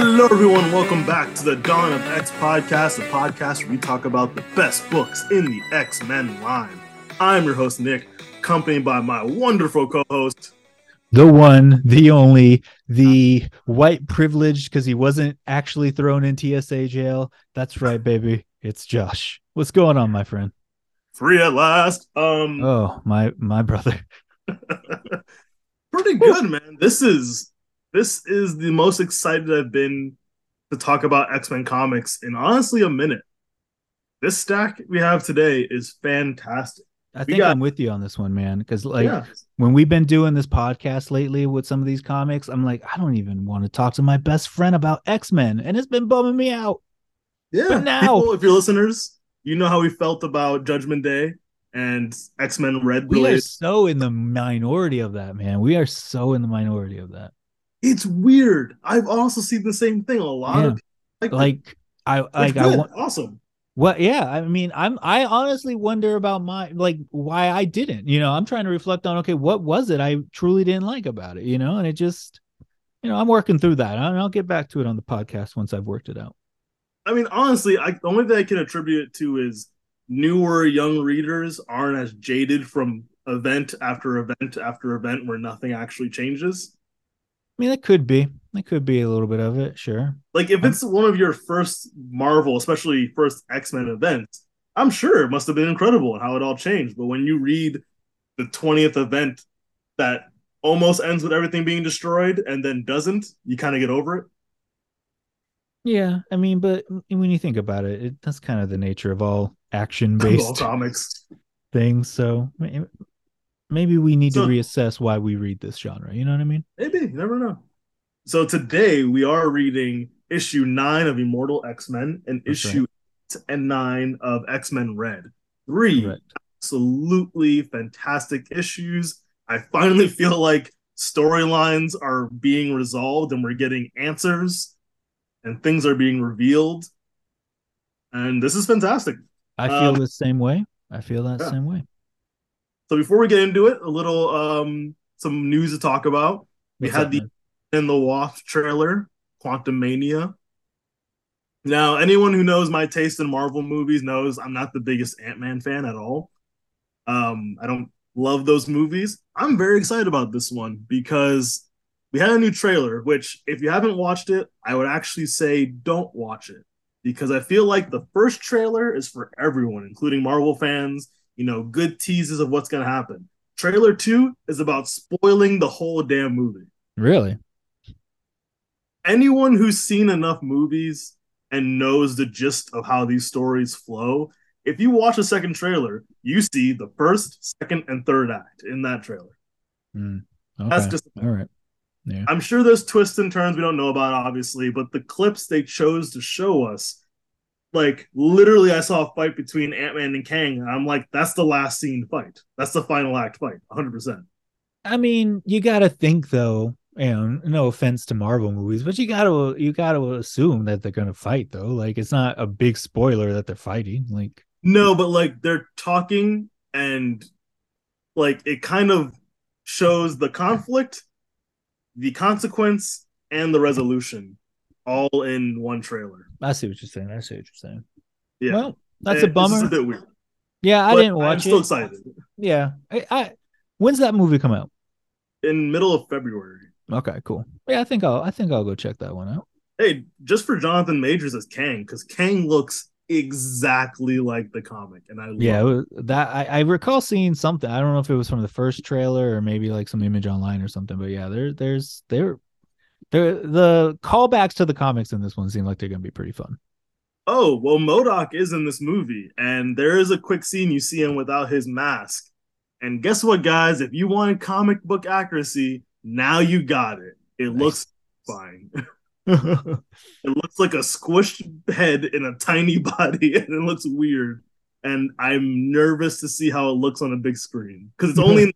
Hello, everyone. Welcome back to the Dawn of X podcast, the podcast where we talk about the best books in the X Men line. I'm your host, Nick, accompanied by my wonderful co host, the one, the only, the white privileged because he wasn't actually thrown in TSA jail. That's right, baby. It's Josh. What's going on, my friend? Free at last. Um Oh, my my brother. pretty good, man. This is this is the most excited I've been to talk about X-Men comics in honestly a minute. This stack we have today is fantastic. I think got- I'm with you on this one, man. Because like yeah. when we've been doing this podcast lately with some of these comics, I'm like, I don't even want to talk to my best friend about X Men, and it's been bumming me out. Yeah. But now- People, if you're listeners, you know how we felt about Judgment Day and X-Men Red We are so in the minority of that, man. We are so in the minority of that. It's weird. I've also seen the same thing. A lot Yeah. of people like, Like I like I want. awesome. What? Yeah, I mean, I'm. I honestly wonder about my like why I didn't. You know, I'm trying to reflect on. Okay, what was it I truly didn't like about it? You know, and it just, you know, I'm working through that, and I'll get back to it on the podcast once I've worked it out. I mean, honestly, I, the only thing I can attribute it to is newer young readers aren't as jaded from event after event after event where nothing actually changes. I mean, that could be. That could be a little bit of it. Sure. Like if it's one of your first Marvel, especially first X Men events, I'm sure it must have been incredible and how it all changed. But when you read the 20th event that almost ends with everything being destroyed and then doesn't, you kind of get over it. Yeah, I mean, but when you think about it, it that's kind of the nature of all All action-based comics. things. So maybe we need So- to reassess why we read this genre. You know what I mean? Maybe, you never know. So today we are reading issue nine of Immortal X Men and That's issue eight and nine of X Men Red. Three Correct. absolutely fantastic issues. I finally feel like storylines are being resolved and we're getting answers and things are being revealed. And this is fantastic. I feel Um, the same way. I feel that yeah. same way. So before we get into it, a little um some news to talk about. We What's had up, the in the Waft trailer, Quantum Mania. Now, anyone who knows my taste in Marvel movies knows I'm not the biggest Ant Man fan at all. Um, I don't love those movies. I'm very excited about this one because we had a new trailer, which, if you haven't watched it, I would actually say don't watch it because I feel like the first trailer is for everyone, including Marvel fans. You know, good teases of what's going to happen. Trailer two is about spoiling the whole damn movie Really? anyone who's seen enough movies and knows the gist of how these stories flow, if you watch a second trailer, you see the first, second, and third act in that trailer. Mm, That's just all right. Yeah. I'm sure there's twists and turns we don't know about, obviously, but the clips they chose to show us, like literally, I saw a fight between Ant Man and Kang, and I'm like, that's the last scene fight. That's the final act fight, 100. percent I mean, you got to think though. Know, no offense to Marvel movies, but you got to you got to assume that they're gonna fight though. Like it's not a big spoiler that they're fighting. Like No, but like they're talking and like it kind of shows the conflict, the consequence, and the resolution all in one trailer. I see what you're saying. I see what you're saying. Yeah. Well, that's And a bummer. A bit weird. yeah, I But didn't watch I'm still it. excited. Yeah, I, I. When's that movie come out? In middle of February. Okay, cool. Yeah, I think I'll I think I'll go check that one out. Hey, just for Jonathan Majors as Kang, because Kang looks exactly like the comic, and I love Yeah, it it. was- that I, I recall seeing something. I don't know if it was from the first trailer or maybe like some image online or something. But yeah, there there's there there the callbacks to the comics in this one seem like they're gonna be pretty fun. Oh, well, MODOK is in this movie, and there is a quick scene you see him without his mask. And guess what, guys? If you wanted comic book accuracy, now you got it. It Nice. looks fine. It looks like a squished head in a tiny body, and it looks weird. And I'm nervous to see how it looks on a big screen because it's only in the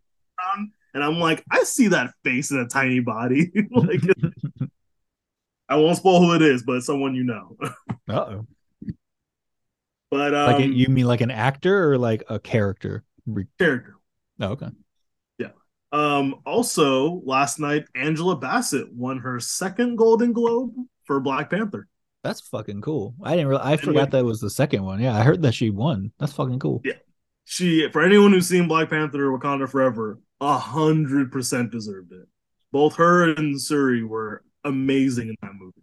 and I'm like, I see that face in a tiny body. like, I won't spoil who it is, but it's someone you know. Uh oh. But um, Like it- you mean like an actor or like a character? Character. Oh, okay. Yeah. Um, also, last night, Angela Bassett won her second Golden Globe for Black Panther. That's fucking cool. I didn't really. I forgot that was the second one. Yeah, I heard that she won. That's fucking cool. Yeah, she for anyone who's seen Black Panther or Wakanda Forever, a hundred percent deserved it. Both her and Shuri were amazing in that movie.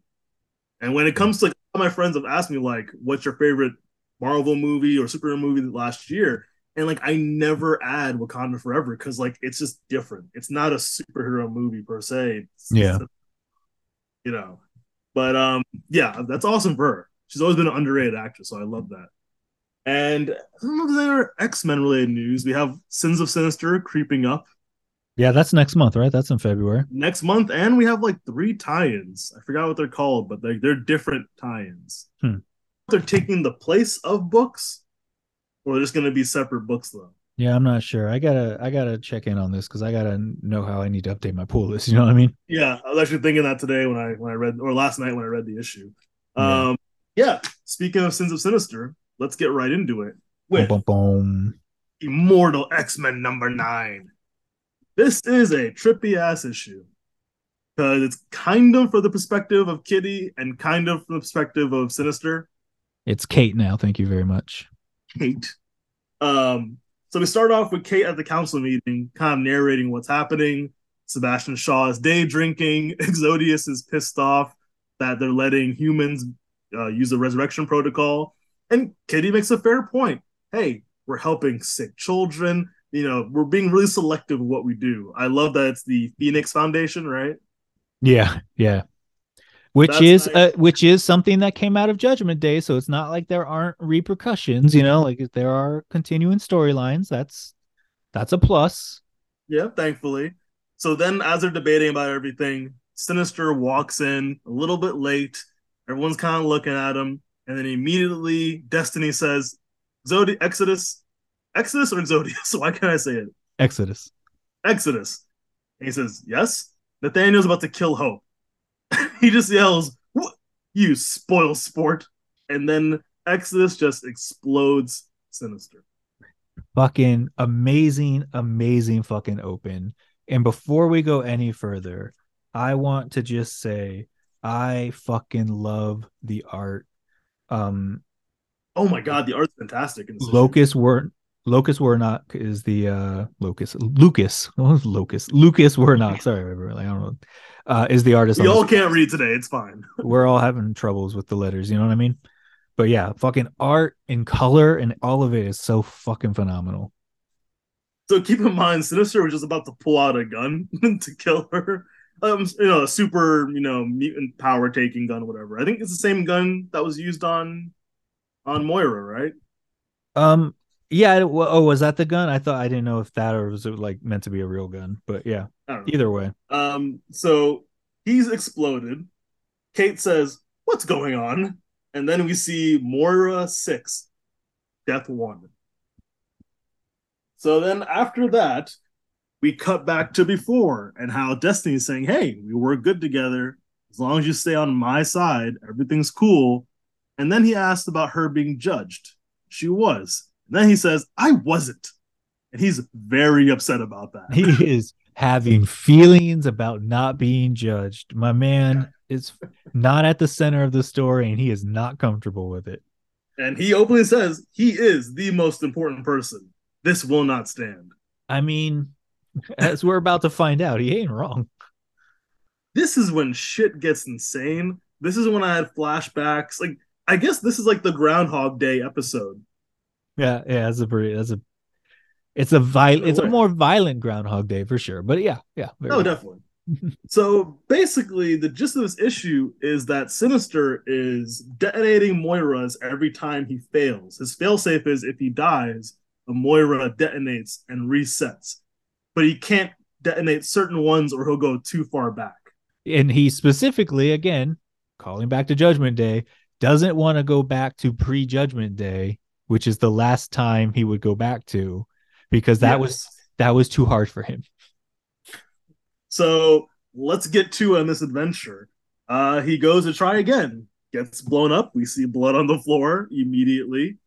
And when it comes to like, all my friends have asked me like, "What's your favorite Marvel movie or superhero movie last year?" And like, I never add Wakanda Forever because like it's just different. It's not a superhero movie per se. It's, yeah, it's, you know. But um, yeah, that's awesome for her. She's always been an underrated actress, so I love that. And I don't know if there's any X Men related news. We have Sins of Sinister creeping up. Yeah, that's next month, right? That's in February. Next month, and we have like three tie-ins. I forgot what they're called, but they're, they're different tie-ins. Hmm. They're taking the place of books, or they're just going to be separate books, though. Yeah, I'm not sure. I gotta I gotta check in on this because I gotta know how I need to update my pool list. You know what I mean? Yeah, I was actually thinking that today when I when I read or last night when I read the issue. Um, yeah. Speaking of Sins of Sinister, let's get right into it with boom, boom, boom. Immortal X Men number nine. This is a trippy ass issue because it's kind of from the perspective of Kitty and kind of from the perspective of Sinister. It's Kate now. Thank you very much. Kate. Um, so we start off with Kate at the council meeting, kind of narrating what's happening. Sebastian Shaw is day drinking. Exodius is pissed off that they're letting humans uh, use the resurrection protocol. And Kitty makes a fair point. Hey, we're helping sick children. You know, we're being really selective of what we do. I love that it's the Phoenix Foundation, right? Yeah, yeah. Which That's is nice. uh, which is something that came out of Judgment Day, so it's not like there aren't repercussions. You know, like if there are continuing storylines. That's that's a plus. Yeah, thankfully. So then, as they're debating about everything, Sinister walks in a little bit late. Everyone's kind of looking at him, and then immediately Destiny says, "Zodi Exodus, Exodus or Exodius? Why can't I say it? Exodus. Exodus." And he says, "Yes." Nathaniel's about to kill Hope. he just yells, "What? You spoil sport!" And then Exodus just explodes Sinister. Fucking amazing, amazing fucking open. And before we go any further, I want to just say I fucking love the art. Um Oh my god, the art's fantastic. In this issue. Locus were Locus Warnock is the uh Locus Lucas. Oh, Lucas. Lucas Werneck. Sorry. I don't know. Uh is the artist You all this. can't read today. It's fine. We're all having troubles with the letters, you know what I mean? But yeah, fucking art and color and all of it is so fucking phenomenal. So keep in mind, Sinister was just about to pull out a gun to kill her. Um, you know, a super, you know, mutant power taking gun, whatever. I think it's the same gun that was used on on Moira, right? Um, yeah. Oh, was that the gun? I thought I didn't know if that or was it like meant to be a real gun. But yeah, I don't know. either way. Um, so he's exploded. Kate says, "What's going on?" And then we see Moira six, Death one. So then after that, we cut back to before and how Destiny's saying, "Hey, we work good together. As long as you stay on my side, everything's cool." And then he asked about her being judged. She was. And then he says, "I wasn't." And he's very upset about that. He is having feelings about not being judged. My man is not at the center of the story and he is not comfortable with it. And he openly says he is the most important person. This will not stand. I mean, as we're about to find out, he ain't wrong. This is when shit gets insane. This is when I had flashbacks. Like, I guess this is like the Groundhog Day episode. Yeah, yeah, that's a pretty that's a it's a violent it's a more violent groundhog day for sure. But yeah, yeah. Oh, definitely. so basically, the gist of this issue is that Sinister is detonating Moira's every time he fails. His failsafe is if he dies, a Moira detonates and resets. But he can't detonate certain ones or he'll go too far back. and he specifically again calling back to judgment day doesn't want to go back to pre-judgment day which is the last time he would go back to because that was that was too hard for him So let's get to on this adventure. Uh, he goes to try again, gets blown up. We see blood on the floor immediately.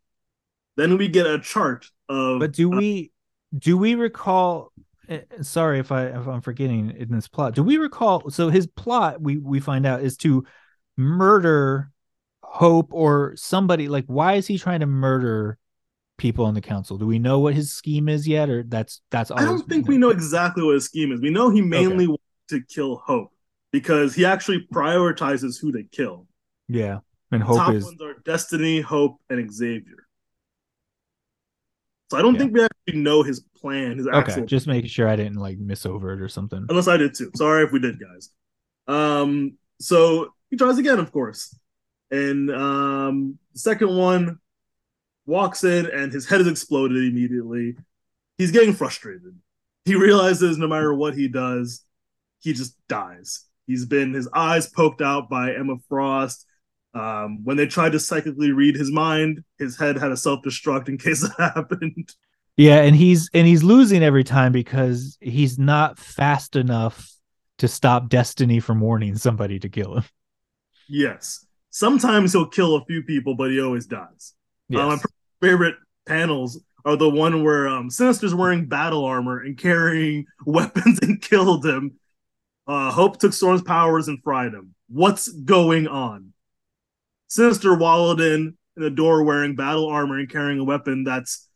Then we get a chart of. but do we do we recall Eh, sorry if i if i'm forgetting in this plot do we recall so his plot we we find out is to murder Hope or somebody? Like, why is he trying to murder people on the council? Do we know what his scheme is yet, or that's that's? I don't think we know exactly what his scheme is. We know he mainly okay. wants to kill Hope because he actually prioritizes who to kill. Yeah, and Hope Top is ones are Destiny, Hope, and Xavier. So I don't yeah. think we actually know his plan. His okay, actual just making sure I didn't like miss over it or something. Unless I did too. Sorry if we did, guys. Um, so he tries again, of course, and um, the second one walks in and his head is exploded immediately. He's getting frustrated. He realizes no matter what he does, he just dies. He's been his eyes poked out by Emma Frost. Um, when they tried to psychically read his mind, his head had a self destruct in case it happened. Yeah, and he's and he's losing every time because he's not fast enough to stop Destiny from warning somebody to kill him. Yes, sometimes he'll kill a few people, but he always dies. Yes. Uh, my favorite panels are the one where um, Sinister's wearing battle armor and carrying weapons and killed him. Uh, Hope took Storm's powers and fried him. What's going on? Sinister wallowed in in a door wearing battle armor and carrying a weapon that's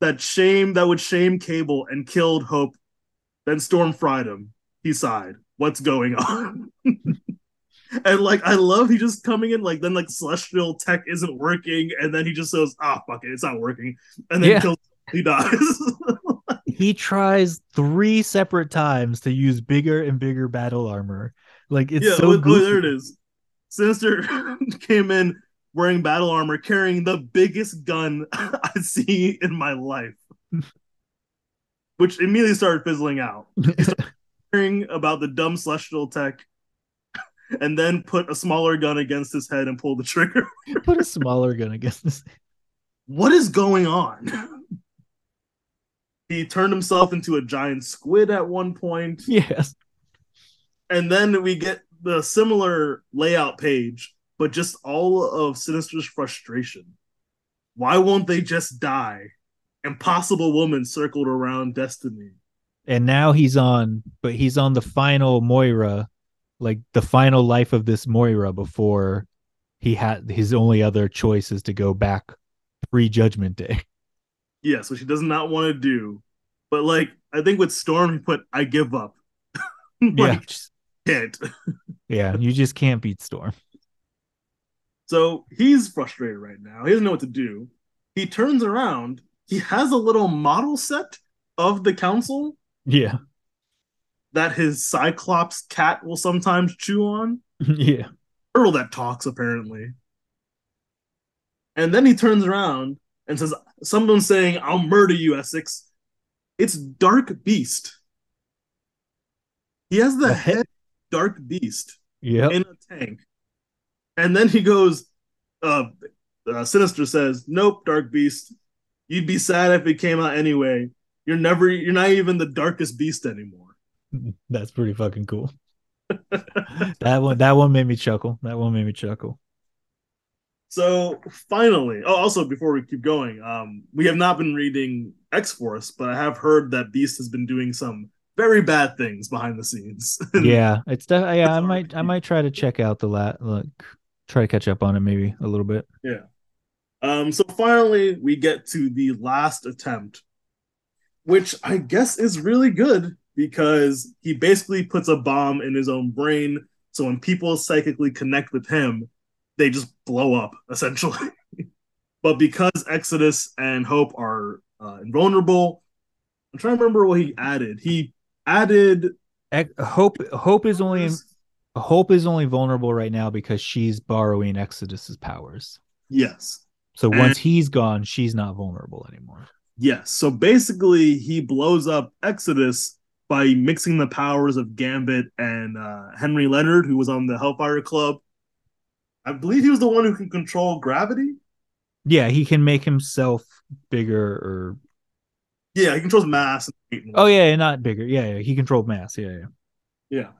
that shame that would shame Cable and killed Hope. Then Storm fried him. He sighed. What's going on? and like I love he just coming in like then like celestial tech isn't working and then he just says ah oh, fuck it it's not working and then yeah. kills, he dies. he tries three separate times to use bigger and bigger battle armor. Like it's yeah, so oh, oh, there it is. Sinister came in wearing battle armor, carrying the biggest gun I see in my life, which immediately started fizzling out. hearing about the dumb celestial tech, and then put a smaller gun against his head and pull the trigger. put a smaller gun against his. What is going on? he turned himself into a giant squid at one point. Yes. And then we get the similar layout page, but just all of Sinister's frustration. Why won't they just die? Impossible Woman circled around Destiny. And now he's on, but he's on the final Moira, like the final life of this Moira before he had his only other choice is to go back pre Judgment Day. Yes, which he does not want to do. But like I think with Storm, he put I give up. like, yeah, can't. yeah, you just can't beat Storm. So he's frustrated right now. He doesn't know what to do. He turns around. He has a little model set of the council. Yeah. That his Cyclops cat will sometimes chew on. yeah. Turtle that talks, apparently. And then he turns around and says, Someone's saying, I'll murder you, Essex. It's Dark Beast. He has the head Dark Beast yep. in a tank. And then he goes, uh, uh, Sinister says, Nope, Dark Beast. You'd be sad if it came out anyway. You're never, you're not even the darkest beast anymore. That's pretty fucking cool. that one, that one made me chuckle. That one made me chuckle. So finally, oh, also before we keep going, um, we have not been reading X Force, but I have heard that Beast has been doing some very bad things behind the scenes. yeah, it's definitely. Yeah, I might I might try to check out the lat look, try to catch up on it maybe a little bit. Yeah. Um. So finally, we get to the last attempt, which I guess is really good because he basically puts a bomb in his own brain. So when people psychically connect with him, they just blow up essentially. but because Exodus and Hope are uh, invulnerable, I'm trying to remember what he added. He added hope hope is only hope is only vulnerable right now because she's borrowing exodus's powers. Yes. So and, once he's gone she's not vulnerable anymore. Yes. So basically he blows up exodus by mixing the powers of gambit and uh, Harry Leland who was on the hellfire club. I believe he was the one who can control gravity? Yeah he can make himself bigger or yeah, he controls mass. Oh yeah, not bigger. Yeah, yeah, he controlled mass. Yeah, yeah.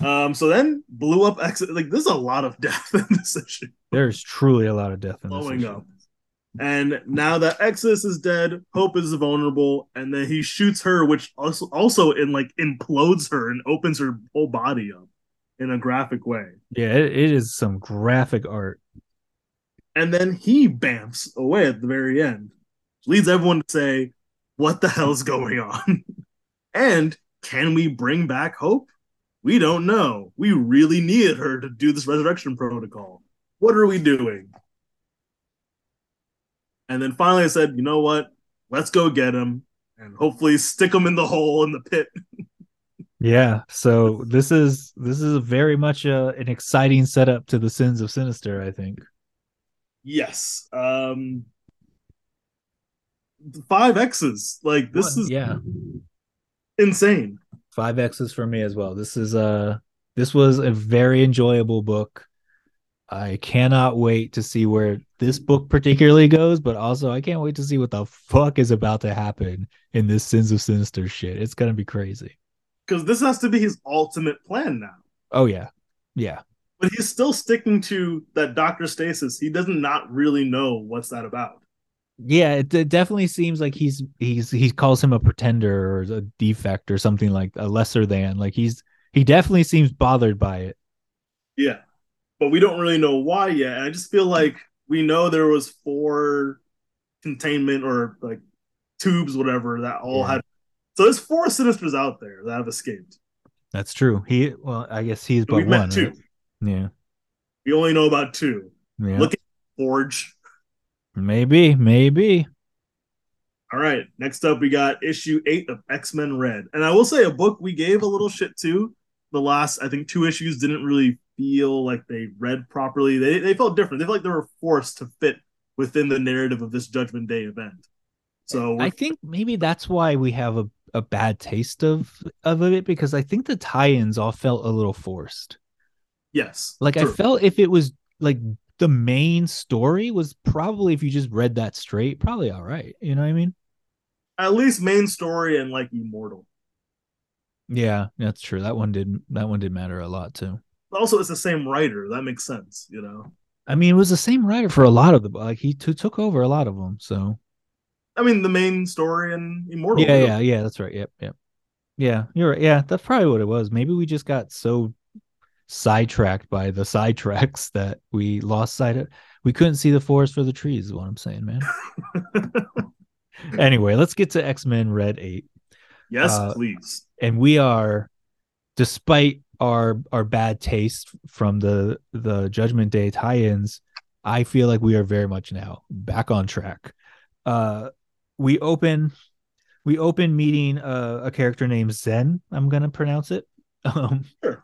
Yeah. Um. So then blew up exit. Like there's a lot of death in this issue. There's truly a lot of death in Blowing this issue. up. And now that Exodus is dead, Hope is vulnerable, and then he shoots her, which also also in like implodes her and opens her whole body up. in a graphic way. Yeah, it, it is some graphic art. And then he bamps away at the very end, leads everyone to say, What the hell's going on? and can we bring back Hope? We don't know. We really needed her to do this resurrection protocol. What are we doing? And then finally I said, You know what? Let's go get him and hopefully stick him in the hole in the pit. Yeah, so this is this is very much a, an exciting setup to the sins of sinister, I think. Yes. Um five X's. Like this is yeah. insane. Five X's for me as well. This is a this was a very enjoyable book. I cannot wait to see where this book particularly goes, but also I can't wait to see what the fuck is about to happen in this Sins of Sinister shit. It's gonna be crazy. Because this has to be his ultimate plan now. Oh yeah. Yeah. But he's still sticking to that Dr. Stasis. He doesn't not really know what's that about. Yeah, it, it definitely seems like he's he's he calls him a pretender or a defect or something like a lesser than. Like he's he definitely seems bothered by it. Yeah. But we don't really know why yet. And I just feel like we know there was four containment or like tubes, whatever, that all Yeah. had so there's four sinisters out there that have escaped. That's true. He well, I guess he's we but met one. two. right? Yeah. We only know about two. Yeah. Look at Forge. Maybe, maybe. All right. Next up, we got issue eight of X Men Red. And I will say, a book we gave a little shit to. The last, I think, two issues didn't really feel like they read properly. They, they felt different. They felt like they were forced to fit within the narrative of this Judgment Day event. So, I think maybe that's why we have a, a bad taste of of it because I think the tie-ins all felt a little forced. yes. Like I felt if it was like the main story was probably if you just read that straight, probably all right. You know what I mean? at least main story and like Immortal. Yeah, that's true. That one did that one did matter a lot too. Also, it's the same writer. That makes sense, you know? I mean, it was the same writer for a lot of the like he t- took over a lot of them. So I mean, the main story and Immortal. yeah, yeah, yeah. That's right. Yep, yep. Yeah, you're right. Yeah, that's probably what it was. Maybe we just got so sidetracked by the sidetracks that we lost sight of. We couldn't see the forest for the trees. Is what I'm saying, man. anyway, let's get to X Men Red Eight. yes, Uh, please. and we are despite our our bad taste from the the judgment day tie-ins i feel like we are very much now back on track uh we open we open meeting a, a character named zen i'm gonna pronounce it um Sure.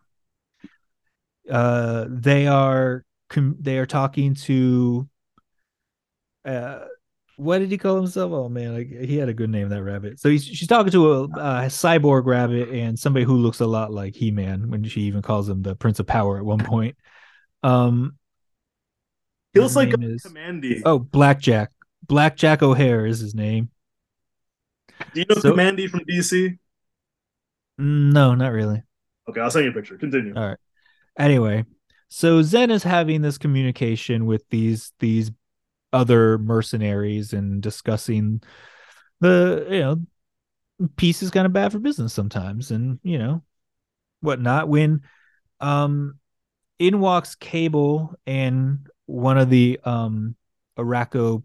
Uh they are com- they are talking to uh what did he call himself? Oh man, like, he had a good name that rabbit. So he's she's talking to a, uh cyborg rabbit and somebody who looks a lot like He Man. When she even calls him the Prince of Power at one point. Um, He looks like a is- Kamandi. oh Blackjack. Blackjack O'Hare is his name. Do you know so- Kamandi from DC? No, not really. Okay, I'll send you a picture. Continue. All right. Anyway, so Zen is having this communication with these these other mercenaries and discussing the you know peace is kind of bad for business sometimes and you know whatnot. When um in walks cable and one of the um Arakko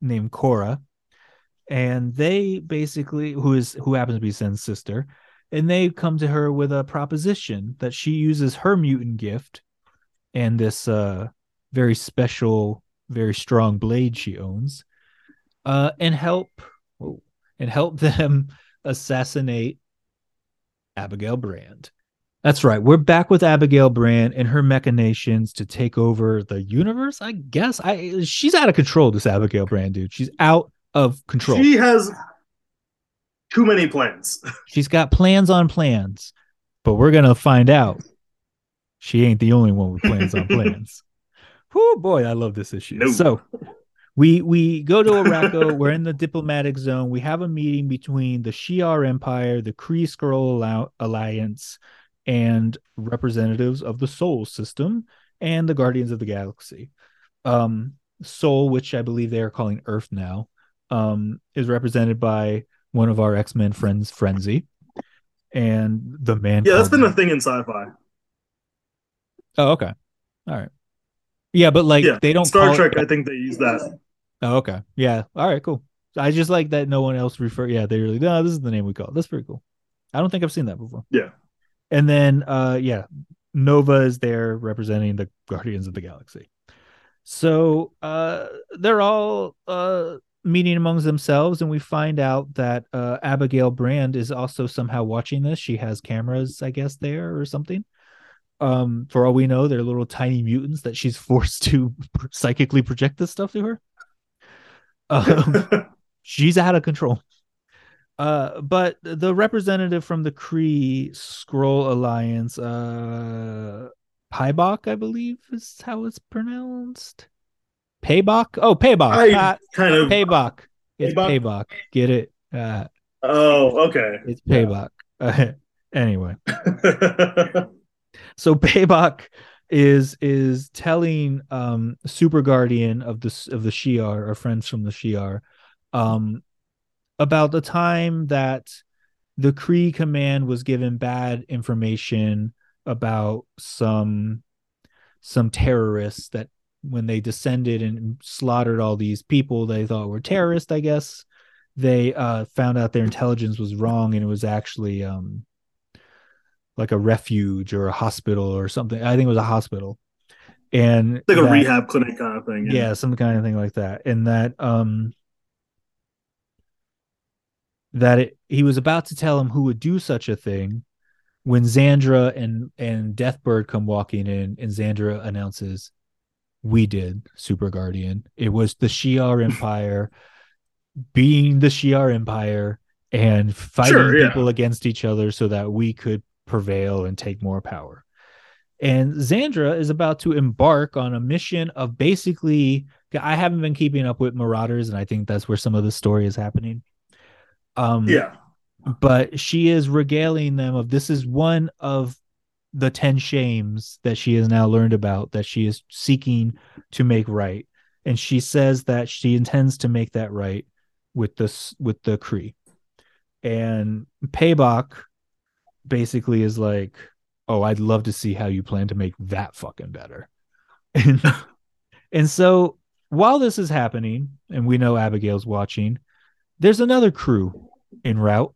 named Cora and they basically who is who happens to be Zen's sister and they come to her with a proposition that she uses her mutant gift and this uh very special very strong blade she owns uh and help and help them assassinate Abigail Brand. That's right. We're back with Abigail Brand and her machinations to take over the universe. I guess I she's out of control. This Abigail Brand dude. She's out of control. She has too many plans. She's got plans on plans, but we're gonna find out she ain't the only one with plans on plans. Whoo boy, I love this issue. No. So we we go to Arakko, we're in the diplomatic zone. We have a meeting between the Shi'ar Empire, the Kree Skrull Alliance, and representatives of the Sol System and the Guardians of the Galaxy. Um, Sol, which I believe they are calling Earth now, um, is represented by one of our X Men friends, Frenzy, and the man. Yeah, that's been a thing in sci-fi. Oh, okay. All right. Yeah, but like yeah, they don't Star Trek. It... I think they use that. Oh, okay. Yeah. All right. Cool. I just like that no one else refer. Yeah, they really. No, this is the name we call. It. That's pretty cool. I don't think I've seen that before. Yeah. And then, uh, yeah, Nova is there representing the Guardians of the Galaxy. So, uh, they're all uh meeting amongst themselves, and we find out that uh Abigail Brand is also somehow watching this. She has cameras, I guess, there or something. Um, for all we know, they're little tiny mutants that she's forced to psychically project this stuff to her. Um, she's out of control. Uh, but the representative from the Kree Skrull Alliance, uh, Pybok, I believe is how it's pronounced. Paybok? Oh. I Ah, kind of. Paybok. It's Paybok? Paybok. Get it? Uh, Oh, okay. it's Paybok. Uh, anyway, so Paybok is is telling um Super Guardian of the of the Shi'ar, our friends from the Shi'ar, um about the time that the Kree command was given bad information about some some terrorists that when they descended and slaughtered all these people they thought were terrorists, I guess. They uh found out their intelligence was wrong and it was actually um like a refuge or a hospital or something. I think it was a hospital. And like a rehab clinic kind of thing. yeah some kind of thing like that and that um that it, he was about to tell him who would do such a thing when Xandra and and Deathbird come walking in and Xandra announces we did Super Guardian it was the Shi'ar Empire being the Shi'ar Empire and fighting Sure, yeah. people against each other so that we could prevail and take more power and Xandra is about to embark on a mission of basically I haven't been keeping up with Marauders, and I think that's where some of the story is happening. Um Yeah. but she is regaling them of this is one of the 10 shames that she has now learned about that she is seeking to make right. And she says that she intends to make that right with this with the Kree. And Paybok basically is like, Oh, I'd love to see how you plan to make that fucking better. And, and so while this is happening, and we know Abigail's watching, there's another crew en route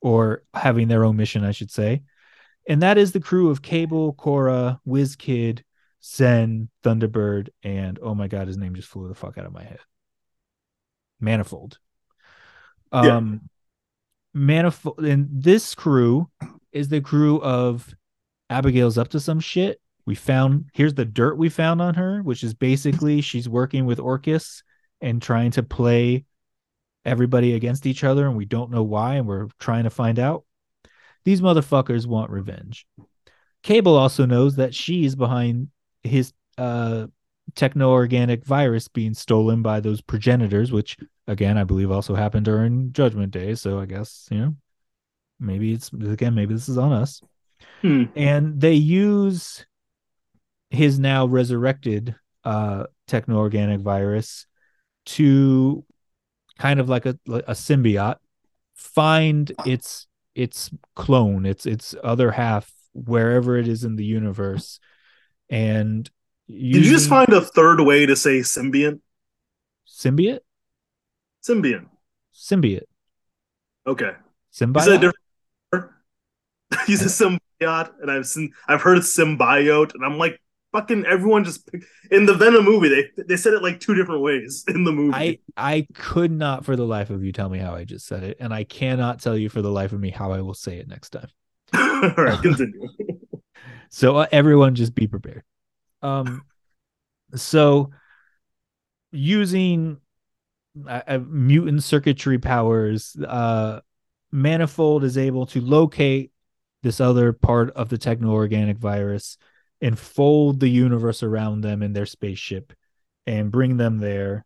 or having their own mission, I should say. And that is the crew of Cable, Cora, WizKid, Zen, Thunderbird, and oh my god, his name just flew the fuck out of my head. Manifold. Yeah. Um Manifold and this crew is the crew of Abigail's up to some shit. We found here's the dirt we found on her, which is basically she's working with Orchis and trying to play everybody against each other, and we don't know why, and we're trying to find out. These motherfuckers want revenge. Cable also knows that she's behind his uh techno-organic virus being stolen by those progenitors, which again I believe also happened during Judgment Day. So I guess, you know, maybe it's again, maybe this is on us. Hmm. And they use his now resurrected uh techno-organic virus to kind of like a a symbiote find its its clone its its other half wherever it is in the universe and Did you just find a third way to say symbiont? symbiote Symbiont. symbiote Okay. You He's a symbiote different. you said symbiote, and I've seen, I've heard symbiote, and I'm like, fucking everyone just in the Venom movie. They they said it like two different ways in the movie. I I could not for the life of you tell me how I just said it, and I cannot tell you for the life of me how I will say it next time. All right, continue. So uh, everyone just be prepared. Um, so using uh, uh, mutant circuitry powers, uh, Manifold is able to locate this other part of the techno-organic virus and fold the universe around them in their spaceship and bring them there.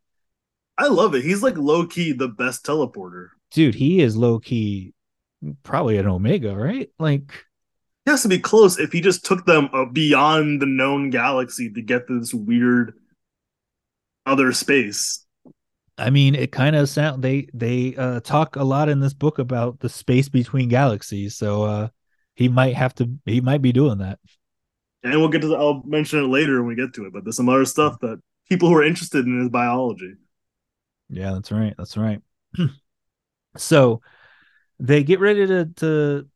I love it. He's like low key the best teleporter. Dude, he is low key probably an Omega, right? Like He has to be close if he just took them uh, beyond the known galaxy to get to this weird other space. I mean, it kind of sound they they uh talk a lot in this book about the space between galaxies, so uh he might have to he might be doing that. And we'll get to the, I'll mention it later when we get to it. But there's some other stuff that people who are interested in is biology. Yeah, that's right. That's right. so they get ready to to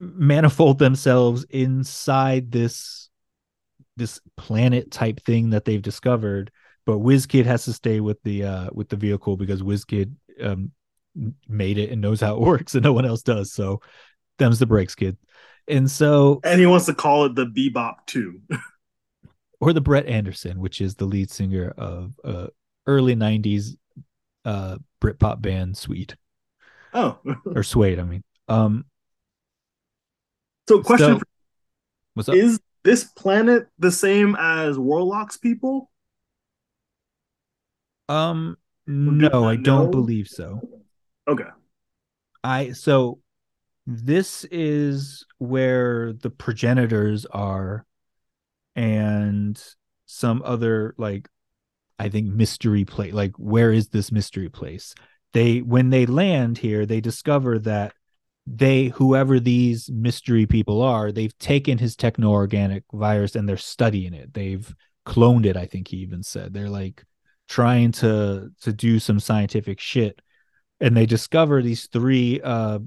manifold themselves inside this this planet type thing that they've discovered but WizKid has to stay with the uh with the vehicle because WizKid um made it and knows how it works and no one else does so them's the breaks kid and so and he wants to call it the bebop 2 or the brett anderson which is the lead singer of uh early 90s uh britpop band Sweet. oh or suede i mean um so question So- for- what's up is this planet the same as Warlock's people? um no i don't know? believe so Okay. I so this is where the progenitors are and some other like I think mystery place like where is this mystery place? They when they land here they discover that they whoever these mystery people are they've taken his techno-organic virus and they're studying it. They've cloned it I think he even said. They're like trying to to do some scientific shit and they discover these three uh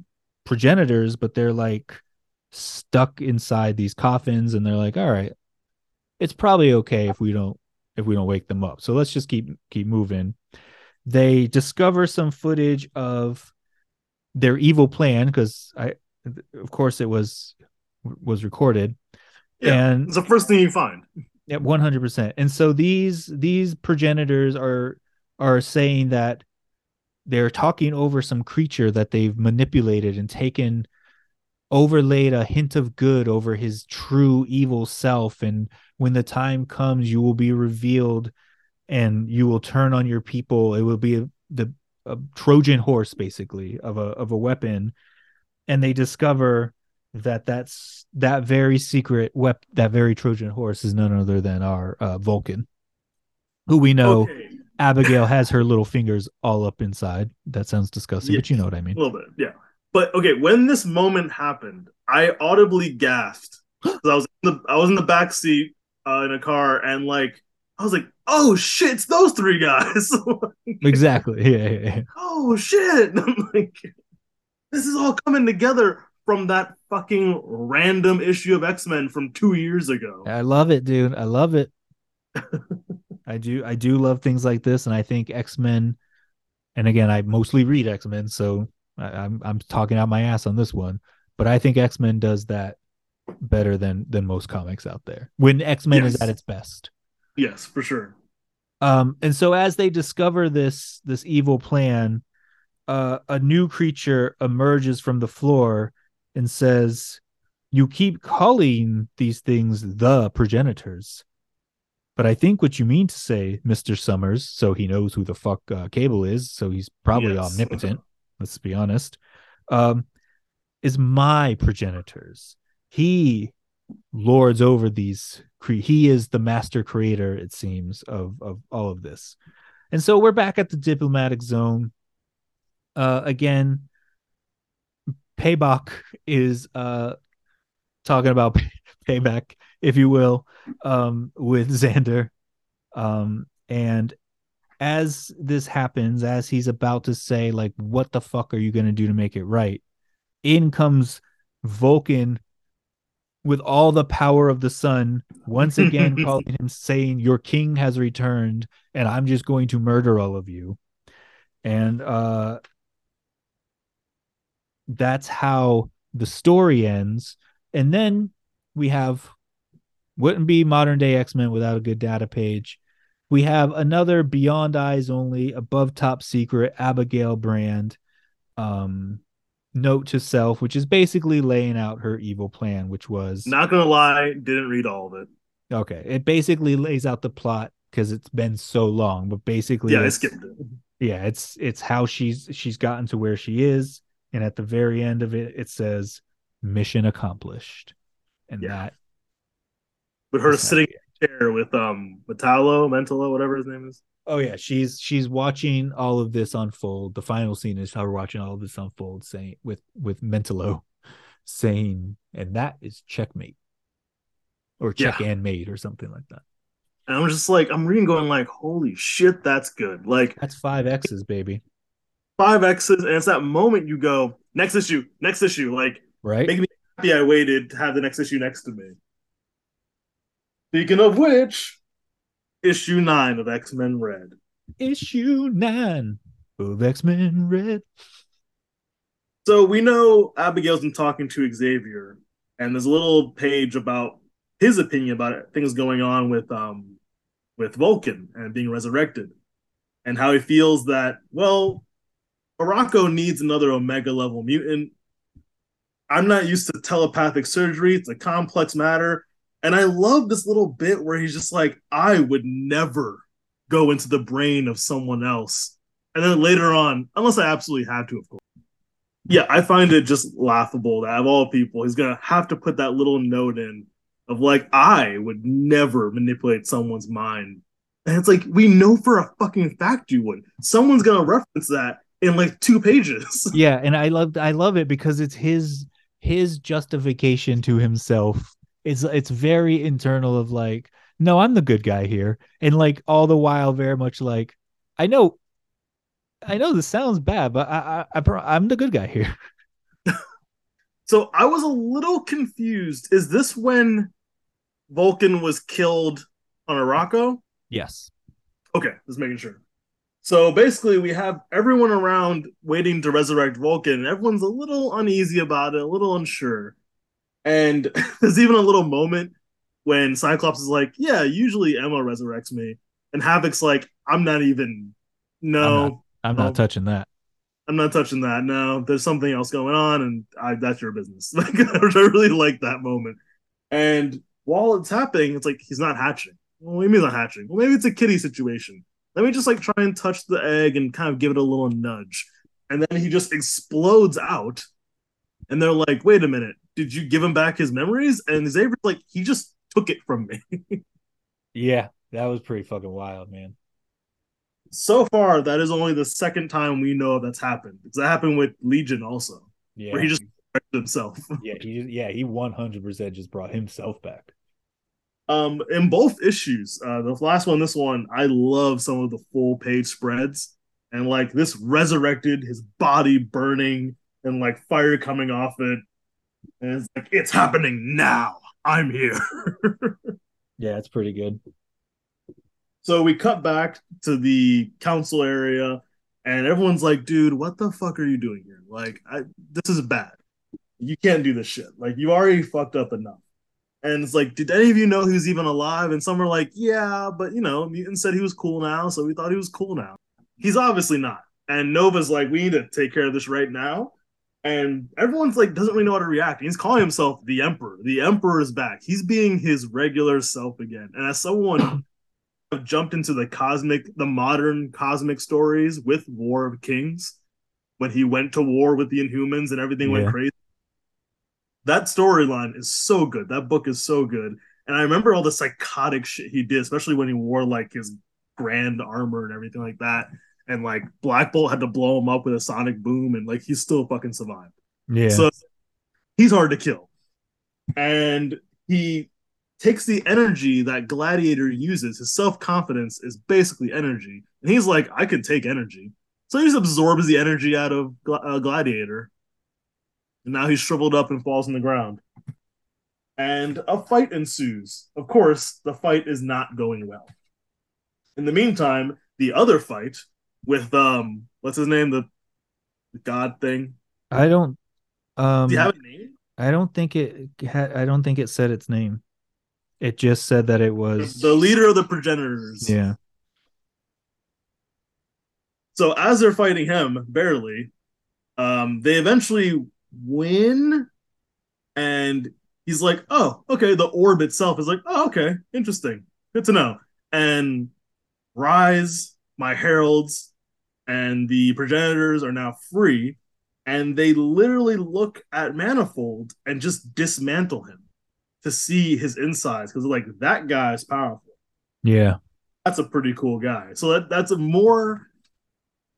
progenitors but they're like stuck inside these coffins and they're like all right it's probably okay if we don't if we don't wake them up so let's just keep keep moving they discover some footage of their evil plan because i of course it was was recorded Yeah. and It's the first thing you find. yeah, one hundred percent. And so these these progenitors are are saying that they're talking over some creature that they've manipulated and taken overlaid a hint of good over his true evil self. And when the time comes you will be revealed and you will turn on your people. It will be a, the a trojan horse basically of a of a weapon. And they discover that that's that very secret wep- that very trojan horse is none other than our uh, vulcan who we know Okay. Abigail has her little fingers all up inside that sounds disgusting but you know what i mean A little bit, yeah. But okay, when this moment happened, I audibly gasped. 'Cause I was in the I was in the back seat uh, in a car, and like I was like, "Oh shit, it's those three guys!" exactly yeah, yeah, yeah. oh shit! I'm like, this is all coming together from that fucking random issue of X Men from two years ago. I love it, dude. I love it. I do. I do love things like this, and I think X Men. And again, I mostly read X Men, so I, I'm I'm talking out my ass on this one. But I think X Men does that better than than most comics out there. When X Men is at its best. Yes, for sure. Um, and so as they discover this this evil plan, uh, a new creature emerges from the floor and says, "You keep calling these things the progenitors, but I think what you mean to say, Mister Summers, so he knows who the fuck uh, Cable is, so he's probably Yes. omnipotent. let's be honest. Um, is my progenitors. He lords over these cre- he is the master creator it seems of of all of this and so we're back at the diplomatic zone uh again payback is uh talking about pay- payback if you will um with xandra um and as this happens as he's about to say like what the fuck are you going to do to make it right in comes vulcan with all the power of the sun, once again calling him, saying, Your king has returned, and I'm just going to murder all of you. And uh that's how the story ends. And then we have wouldn't be modern day X-Men without a good data page. We have another beyond eyes only, above top secret Abigail brand um note to self, which is basically laying out her evil plan, which was Not gonna lie, didn't read all of it. okay. It basically lays out the plot because it's been so long, but basically, Yeah, I it's- skipped it. yeah, it's it's how she's she's gotten to where she is, and at the very end of it, it says mission accomplished, and Yeah. that With her sitting in a chair with um Metallo, Mentallo, whatever his name is. Oh yeah, she's she's watching all of this unfold. The final scene is her watching all of this unfold, saying with with Mentallo saying, and that is checkmate. or check and mate or something like that. And I'm just like, I'm reading, going like, holy shit, that's good. Like that's five X's, baby. Five X's, and it's that moment you go, next issue, next issue. Like, right? Make me happy I waited to have the next issue next to me. Speaking of which, issue nine of X Men Red. Issue nine of X Men Red. So we know Abigail's been talking to Xavier, and there's a little page about his opinion about it, things going on with um with Vulcan and being resurrected, and how he feels that well, Arakko needs another Omega level mutant. I'm not used to telepathic surgery; it's a complex matter, and I love this little bit where he's just like, "I would never go into the brain of someone else," and then later on, unless I absolutely had to, of course. Yeah, I find it just laughable that of all people, he's gonna have to put that little note in of like I would never manipulate someone's mind. And it's like we know for a fucking fact you would. Someone's gonna reference that in like two pages. Yeah, and I love I love it because it's his his justification to himself. It's it's very internal of like, no, I'm the good guy here. And like all the while very much like, I know I know this sounds bad, but I, I, I I'm the good guy here. so I was a little confused. Is this when Vulcan was killed on Arakko Yes. Okay, just making sure. So basically, we have everyone around waiting to resurrect Vulcan, everyone's a little uneasy about it, a little unsure. And there's even a little moment when Cyclops is like, "Yeah, usually Emma resurrects me," and Havoc's like, "I'm not even. No, I'm not, I'm not touching that. I'm not touching that. No, there's something else going on, and I, that's your business." Like, I really like that moment. And while it's happening, it's like he's not hatching. Well, what do you mean not hatching? Well, maybe it's a kitty situation. Let me just like try and touch the egg and kind of give it a little nudge. And then he just explodes out. And they're like, wait a minute, did you give him back his memories? And Xavier's like, he just took it from me. yeah, that was pretty fucking wild, man. So far, that is only the second time we know that's happened. Because that happened with Legion also. Yeah. Where he just himself. yeah, he yeah, he 100% just brought himself back. Um, in both issues, uh, the last one, this one, I love some of the full page spreads and like this resurrected his body burning and like fire coming off it, and it's like it's happening now. I'm here. yeah, it's pretty good. So we cut back to the council area, and everyone's like, "Dude, what the fuck are you doing here? Like, I, this is bad. You can't do this shit. Like, you already fucked up enough." And it's like, did any of you know he was even alive? And some are like, yeah, but you know, Mutant said he was cool now, so we thought he was cool now. He's obviously not. And Nova's like, we need to take care of this right now. And everyone's like, doesn't really know how to react. He's calling himself the Emperor. The Emperor is back. He's being his regular self again. And as someone jumped into the cosmic, the modern cosmic stories with War of Kings, when he went to war with the Inhumans and everything yeah. went crazy that storyline is so good. That book is so good. And I remember all the psychotic shit he did, especially when he wore like his grand armor and everything like that. And like Black Bolt had to blow him up with a sonic boom, and like he still fucking survived. Yeah. So he's hard to kill. And he takes the energy that Gladiator uses. His self confidence is basically energy. And he's like, I can take energy. So he just absorbs the energy out of uh, Gladiator and now he's shriveled up and falls on the ground. And a fight ensues. Of course, the fight is not going well. In the meantime, the other fight with um, what's his name, the, the god thing. I don't. Um, Do you have a name? I don't think it had. I don't think it said its name. It just said that it was the leader of the progenitors. Yeah. So as they're fighting him, barely, um, they eventually win. And he's like, oh, okay. The orb itself is like, oh, okay, interesting. Good to know. And Rise, my heralds, and the progenitors are now free. And they literally look at Manifold and just dismantle him to see his insides because like that guy is powerful. Yeah. That's a pretty cool guy. So that, that's a more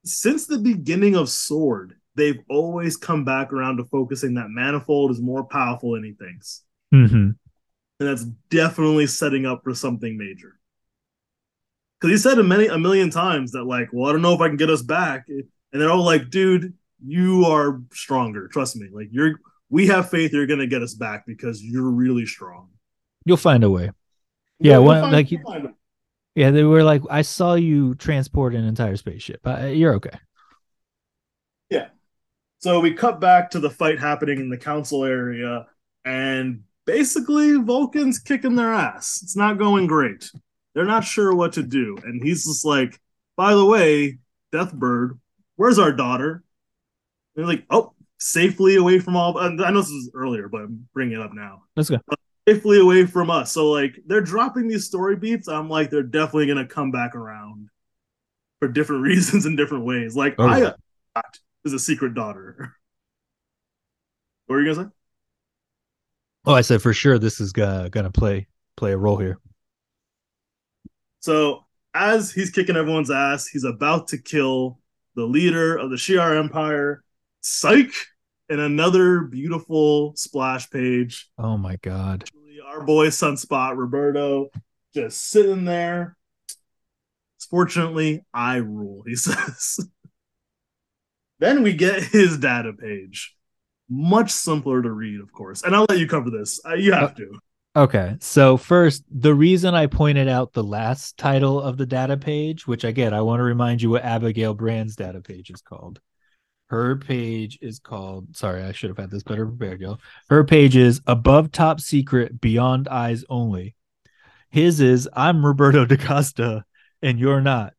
since the beginning of Sword, they've always come back around to focusing that manifold is more powerful than he thinks. Mm-hmm. and that's definitely setting up for something major. Because he said a many a million times that like, well, I don't know if I can get us back, and they're all like, dude, you are stronger. Trust me. Like you're, we have faith you're gonna get us back because you're really strong. You'll find a way. Yeah, We'll one, find- like we'll find yeah, they were like, I saw you transport an entire spaceship. Uh, you're okay. Yeah. So we cut back to the fight happening in the council area, and basically Vulcan's kicking their ass. It's not going great. They're not sure what to do, and he's just like, "By the way, Deathbird, where's our daughter?" they're like, "Oh, safely away from all." I know this was earlier, but I'm bringing it up now. Let's go. Uh, safely away from us. So like, they're dropping these story beats. I'm like, they're definitely gonna come back around for different reasons in different ways. Like, Oh, got is a secret daughter. what were you gonna say? Oh, I said for sure this is gonna gonna play play a role here. So as he's kicking everyone's ass, he's about to kill the leader of the Shi'ar Empire, Psych, in another beautiful splash page. Oh my god. Our boy Sunspot Roberto just sitting there. Fortunately, I rule, he says. then we get his data page. Much simpler to read, of course. And I'll let you cover this. Uh, you have to. Okay, so first, the reason I pointed out the last title of the data page, which again, I want to remind you what Abigail Brand's data page is called. Her page is called, sorry, I should have had this better prepared, yo. Her page is above top secret, beyond eyes only. His is I'm Roberto da Costa and you're not.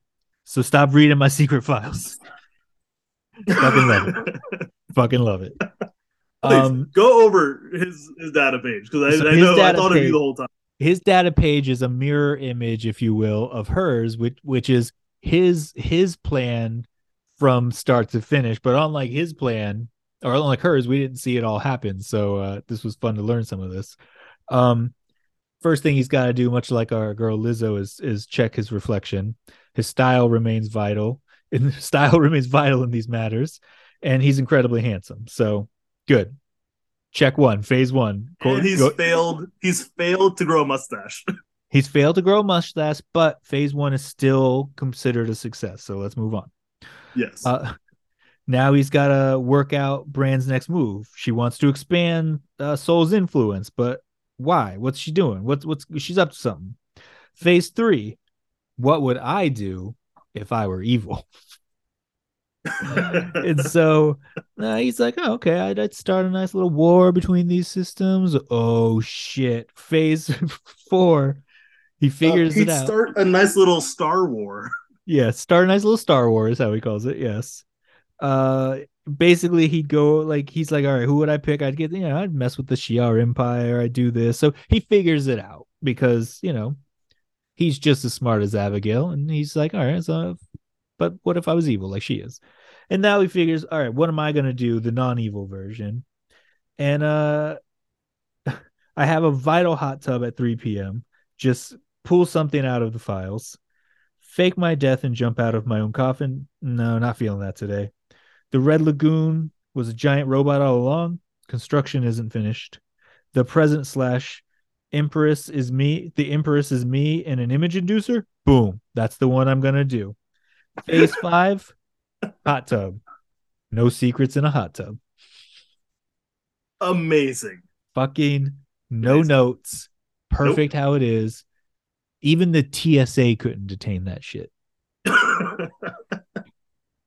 So stop reading my secret files. Fucking love it. Fucking love it. Um, go over his his data page because I, So I know I thought of you the whole time. his data page is a mirror image if you will of hers which which is his his plan from start to finish. But unlike his plan or unlike hers we didn't see it all happen. So uh this was fun to learn some of this. Um first thing he's got to do much like our girl lizzo is is check his reflection. His style remains vital and style remains vital in these matters and he's incredibly handsome. So good check one phase one Go- And he's go- failed. He's failed to grow a mustache. He's failed to grow a mustache, but phase one is still considered a success. So let's move on. yes. Uh, now he's got to work out Brand's next move. She wants to expand uh, Sol's influence, but why? What's she doing? What's what's she's up to something? Phase three. What would I do if I were evil? and so uh, he's like, oh, okay, I'd, I'd start a nice little war between these systems. Oh shit! Phase four. He figures Uh, he'd it out. start a nice little Star War. Yeah, start a nice little Star Wars, how he calls it. Yes. Uh basically he'd go like he's like, all right, who would I pick? I'd get you know, I'd mess with the Shi'ar Empire, I'd do this. So he figures it out because, you know, he's just as smart as Abigail. And he's like, all right, so but what if I was evil like she is? And now he figures, all right, what am I gonna do? The non-evil version. And uh I have a vital hot tub at 3 p.m. Just pull something out of the files fake my death and jump out of my own coffin. No, not feeling that today. The Red Lagoon was a giant robot all along. Construction isn't finished. The present slash Empress is me. The Empress is me and an image inducer. Boom. That's the one I'm gonna do. Phase five, hot tub. No secrets in a hot tub. Amazing. Fucking no Amazing. notes. Perfect how it is. Even the TSA couldn't detain that shit.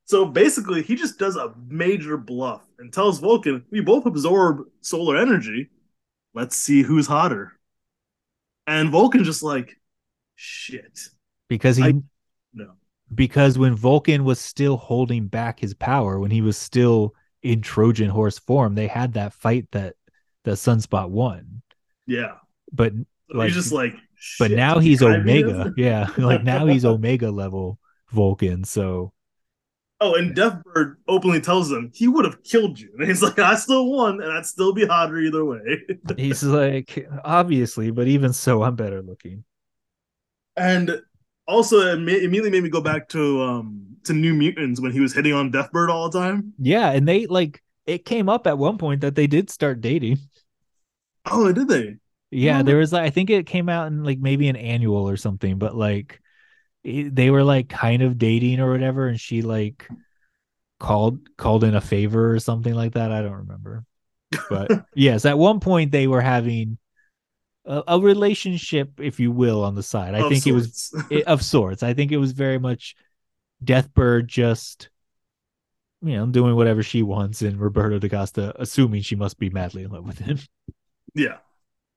so basically, he just does a major bluff and tells Vulcan, "We both absorb solar energy. Let's see who's hotter." And Vulcan's just like, "Shit, Because he I- no." Because when Vulcan was still holding back his power, when he was still in Trojan horse form, they had that fight that the Sunspot won. Yeah, But Like- he's just like, but "Shit, now he's Omega. Yeah. Like now he's Omega level Vulcan. So Oh, and Deathbird openly tells him he would have killed you, and he's like, "I still won, and I'd still be hotter either way." he's like, obviously, but even so, I'm better looking. And also, it immediately made me go back to um to New Mutants when he was hitting on Deathbird all the time. Yeah. And they like it came up at one point that they did start dating. Oh, did they? Yeah, there was like I think it came out in like maybe an annual or something, but like it, they were like kind of dating or whatever, and she like called called in a favor or something like that. I don't remember, but yes, at one point they were having a, a relationship, if you will, on the side. I Of think it was it, of sorts. I think it was very much Deathbird just you know doing whatever she wants, and Roberto da Costa assuming she must be madly in love with him. Yeah.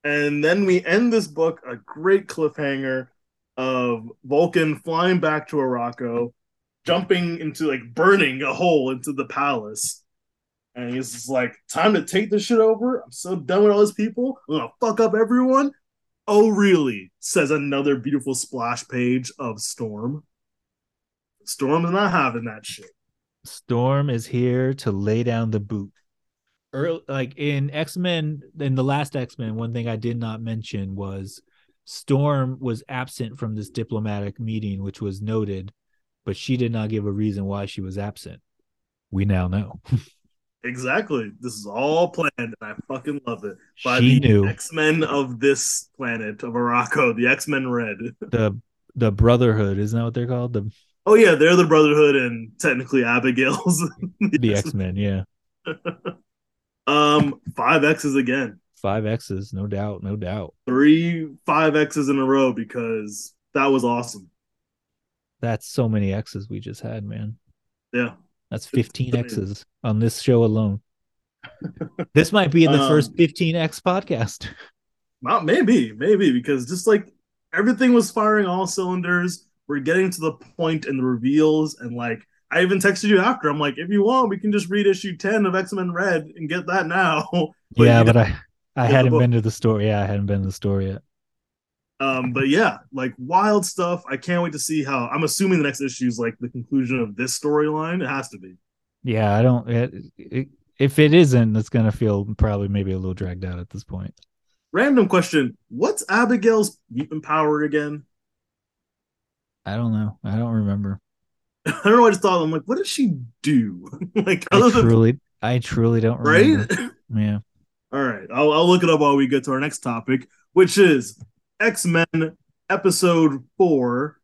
And then we end this book a great cliffhanger of Vulcan flying back to Arakko, jumping into like burning a hole into the palace. And he's just like, time to take this shit over. I'm so done with all these people. I'm gonna fuck up everyone. Oh, really? Says another beautiful splash page of Storm. Storm's not having that shit. Storm is here to lay down the boot. Early, like in X Men, in the last X Men, one thing I did not mention was Storm was absent from this diplomatic meeting, which was noted, but she did not give a reason why she was absent. We now know. Exactly. This is all planned, and I fucking love it. By she the knew X Men of this planet of Arakko, the X Men Red. the the Brotherhood, isn't that what they're called? The Oh yeah, they're the Brotherhood, and technically Abigail's the X Men, yeah. Um, five X's again, Five X's, no doubt, no doubt. three five X's in a row because that was awesome. That's so many X's we just had, man. Yeah, That's 15. X's on this show alone. this might be the Um, first 15X podcast. not maybe, maybe because just like everything was firing all cylinders, we're getting to the point in the reveals, and like I even texted you after. I'm like, if you want, we can just read issue ten of X Men Red and get that now. yeah, you but I I hadn't been to the story. Yeah, I hadn't been to the story yet. Um, but yeah, like wild stuff. I can't wait to see how. I'm assuming the next issue is like the conclusion of this storyline. It has to be. Yeah, I don't. It, it, if it isn't, it's gonna feel probably maybe a little dragged out at this point. Random question: What's Abigail's mutant power again? I don't know. I don't remember. I don't know. I just thought I'm like, what does she do? like I other than truly, I truly don't remember. right? Yeah. All right, I'll, I'll look it up while we get to our next topic, which is X Men Episode Four.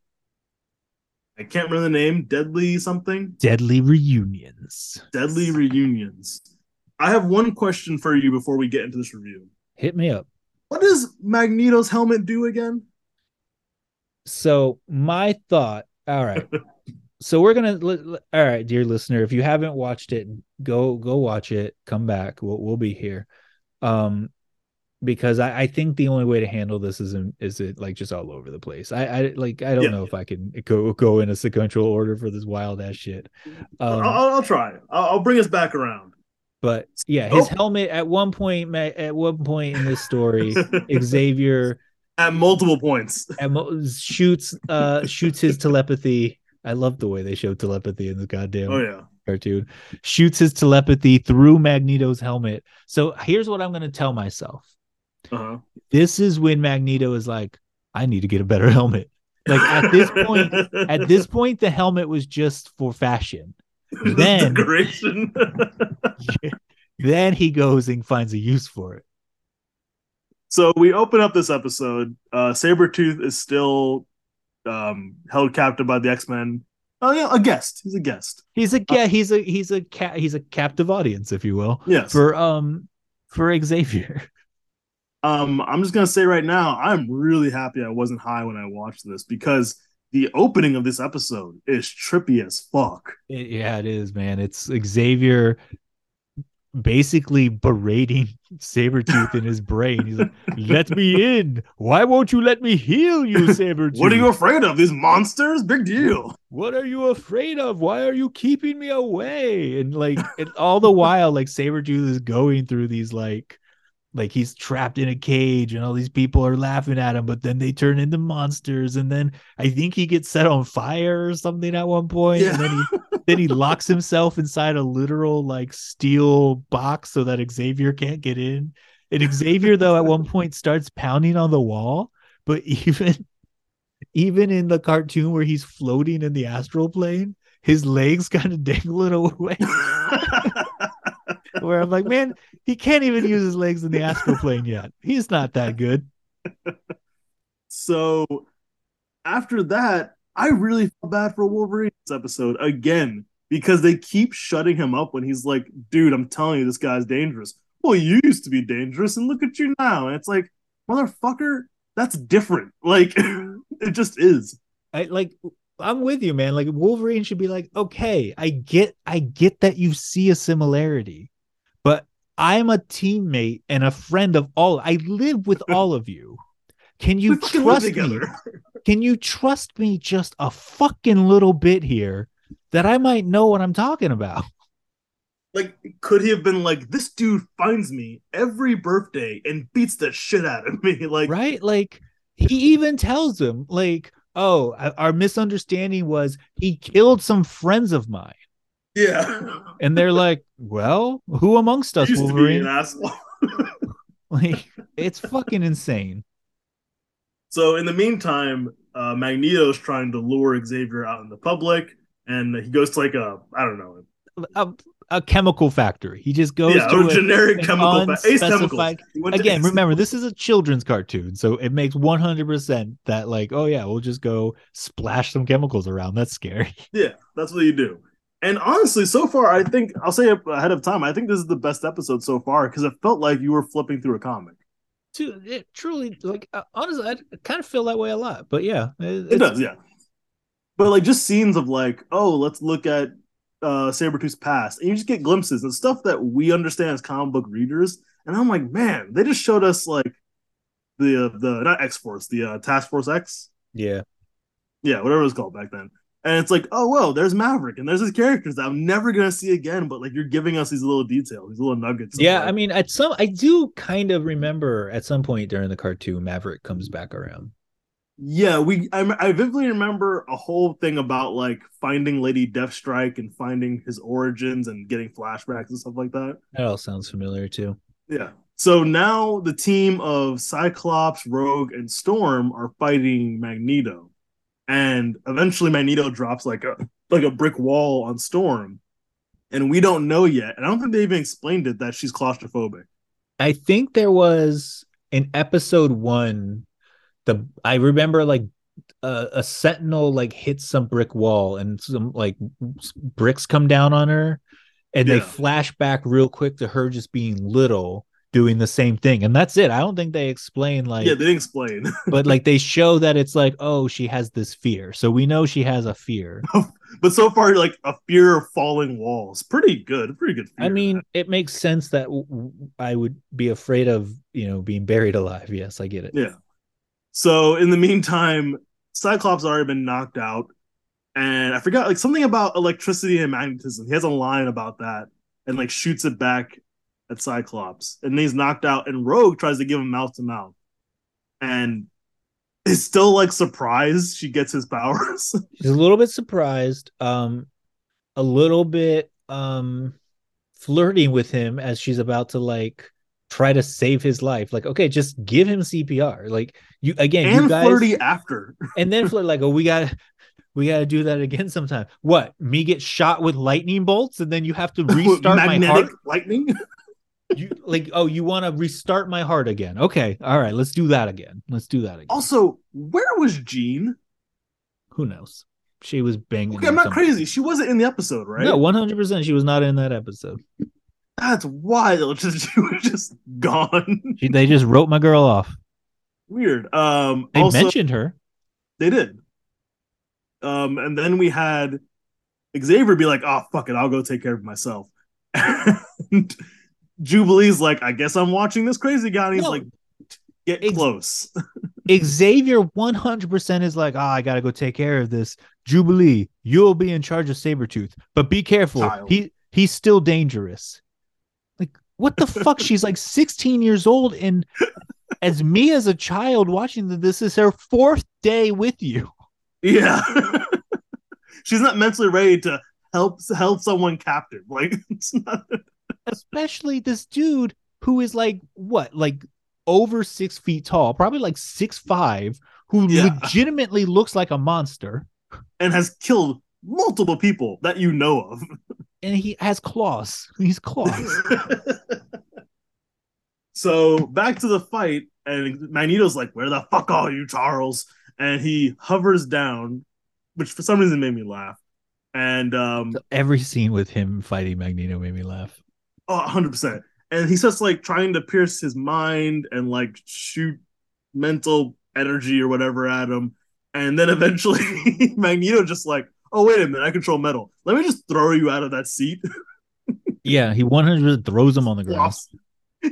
I can't remember the name. Deadly something. Deadly reunions. Deadly reunions. I have one question for you before we get into this review. Hit me up. What does Magneto's helmet do again? So my thought. All right. so we're gonna. All right, dear listener, if you haven't watched it, go go watch it. Come back. We'll we'll be here. Um, because I, I think the only way to handle this is in, is it like just all over the place. I I like I don't Yeah. know if I can go go in a sequential order for this wild ass shit. Um, I'll, I'll try. I'll, I'll bring us back around. but yeah, his Oh. helmet at one point at one point in this story, Xavier At multiple points. at mo- shoots uh shoots his telepathy. I love the way they show telepathy in the goddamn Oh yeah. cartoon. Shoots his telepathy through Magneto's helmet. So here's what I'm gonna tell myself. Uh-huh. This is when Magneto is like, I need to get a better helmet. Like at this point, at this point, the helmet was just for fashion. then- decoration. Then he goes and finds a use for it. so we open up this episode. Uh Sabretooth is still um held captive by the X-Men. Oh yeah, a guest. He's a guest. He's a yeah, he's a he's a cat he's a captive audience, if you will, Yes. for um for Xavier. Um I'm just gonna say right now, I'm really happy I wasn't high when I watched this because the opening of this episode is trippy as fuck. It- yeah, it is, man. It's Xavier basically berating Sabretooth in his brain. He's like, let me in. Why won't you let me heal you, Sabretooth? What are you afraid of? These monsters? Big deal. what are you afraid of? Why are you keeping me away? And like and all the while, like Sabretooth is going through these like like he's trapped in a cage and all these people are laughing at him, but then they turn into monsters. And then I think he gets set on fire or something at one point, And then he then he locks himself inside a literal like steel box so that Xavier can't get in. And Xavier, though, at one point starts pounding on the wall, but even even in the cartoon where he's floating in the astral plane, his legs kind of dangling away. Where I'm like, man, he can't even use his legs in the astral plane yet. He's not that good. So after that, I really felt bad for Wolverine this episode again because they keep shutting him up when he's like, dude, I'm telling you, this guy's dangerous. Well, you used to be dangerous, and look at you now. And it's like, motherfucker, that's different. Like, it just is. I like I'm with you, man. Like Wolverine should be like, okay, I get I get that you see a similarity, I'm a teammate and a friend of all. I live with all of you. Can you trust me? Can you trust me just a fucking little bit here that I might know what I'm talking about? Like, could he have been like, this dude finds me every birthday and beats the shit out of me? Like, right? Like, he even tells him, like, oh, our misunderstanding was he killed some friends of mine. Yeah. And they're like, well, who amongst us, Wolverine? Asshole! Like, it's fucking insane. So in the meantime, uh, Magneto's trying to lure Xavier out in the public, and he goes to like a I don't know a, a chemical factory. He just goes yeah, to a generic chemical fa- Again, remember this is a children's cartoon, so it makes one hundred percent that like, oh yeah, we'll just go splash some chemicals around. That's scary. Yeah, that's what you do. And honestly, so far, I think I'll say ahead of time, I think this is the best episode so far because it felt like you were flipping through a comic. To it truly, like uh, honestly, I kind of feel that way a lot. But yeah, it, it does. Yeah, but like just scenes of like, oh, let's look at uh Sabretooth's past, and you just get glimpses and stuff that we understand as comic book readers. And I'm like, man, they just showed us like the uh, the not X Force, the uh, Task Force X. Yeah, yeah, whatever it was called back then. And it's like, oh well, there's Maverick, and there's these characters that I'm never gonna see again. But like, you're giving us these little details, these little nuggets. Yeah, I mean, at some, I do kind of remember at some point during the cartoon, Maverick comes back around. Yeah, we. I, I vividly remember a whole thing about like finding Lady Deathstrike and finding his origins and getting flashbacks and stuff like that. That all sounds familiar too. Yeah. So now the team of Cyclops, Rogue, and Storm are fighting Magneto and eventually Magneto drops like a like a brick wall on Storm, and we don't know yet. And I don't think they even explained it that she's claustrophobic. I think there was in episode one, the I remember like a, a sentinel like hits some brick wall and some like bricks come down on her, and yeah. they flash back real quick to her just being little doing the same thing. And that's it. I don't think they explain like yeah they didn't explain. but like they show that it's like oh she has this fear. So we know she has a fear. But so far like a fear of falling walls. Pretty good pretty good i mean it makes sense that w- I would be afraid of you know being buried alive. Yes i get it. Yeah. So in the meantime cyclops already been knocked out and i forgot like something about electricity and magnetism. He has a line about that and like shoots it back at Cyclops, and he's knocked out. And Rogue tries to give him mouth to mouth, and is still like surprised she gets his powers. She's a little bit surprised, um, a little bit um, flirting with him as she's about to like try to save his life. Like, okay, just give him CPR. Like you again, and you guys, flirty after, and then flirt like, oh, we got we got to do that again sometime. What? Me get shot with lightning bolts and then you have to restart my heart? lightning? You like oh you want to restart my heart again. Okay all right let's do that again. Let's do that again. Also where was jean? Who knows? She was banging okay i'm not crazy. She wasn't in the episode right? No 100% she was not in that episode. That's wild. Just she was just gone. She, they just wrote my girl off. Weird. Um they also, mentioned her. They did. Um and then we had xavier be like oh fuck it i'll go take care of myself. And Jubilee's like, I guess I'm watching this crazy guy. And he's no, like, get ex- close. Xavier 100% is like, oh, I got to go take care of this. Jubilee, you'll be in charge of Sabretooth, but be careful. Child. He he's still dangerous. Like, what the fuck? She's like 16 years old. And as me as a child watching that, this is her fourth day with you. Yeah. She's not mentally ready to help help someone captive. Like it's not especially this dude who is like what, like over six feet tall, probably like six five, who yeah. legitimately looks like a monster and has killed multiple people that you know of. and he has claws. He's claws. so back to the fight, and Magneto's like, "Where the fuck are you, Charles?" And he hovers down, which for some reason made me laugh. And um, every scene with him fighting Magneto made me laugh. Oh, 100 percent. And he starts like trying to pierce his mind and like shoot mental energy or whatever at him. And then eventually Magneto just like, oh wait a minute, I control metal. Let me just throw you out of that seat. yeah, he 100 throws him on the ground.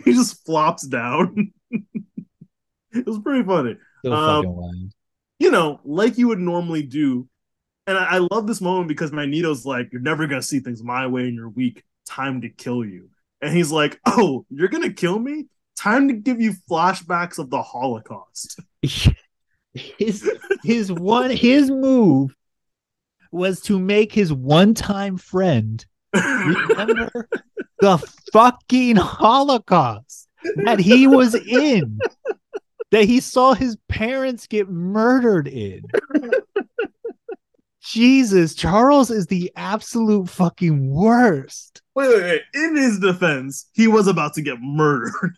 He just flops down. it was pretty funny. So um, you know, like you would normally do. And I, I love this moment because Magneto's like, "You're never gonna see things my way, and you're weak. Time to kill you." And he's like, "Oh, you're gonna kill me? Time to give you flashbacks of the Holocaust." his his one his move was to make his one-time friend remember the fucking Holocaust that he was in, that he saw his parents get murdered in. Jesus, Charles is the absolute fucking worst. Wait, wait, wait. In his defense, he was about to get murdered.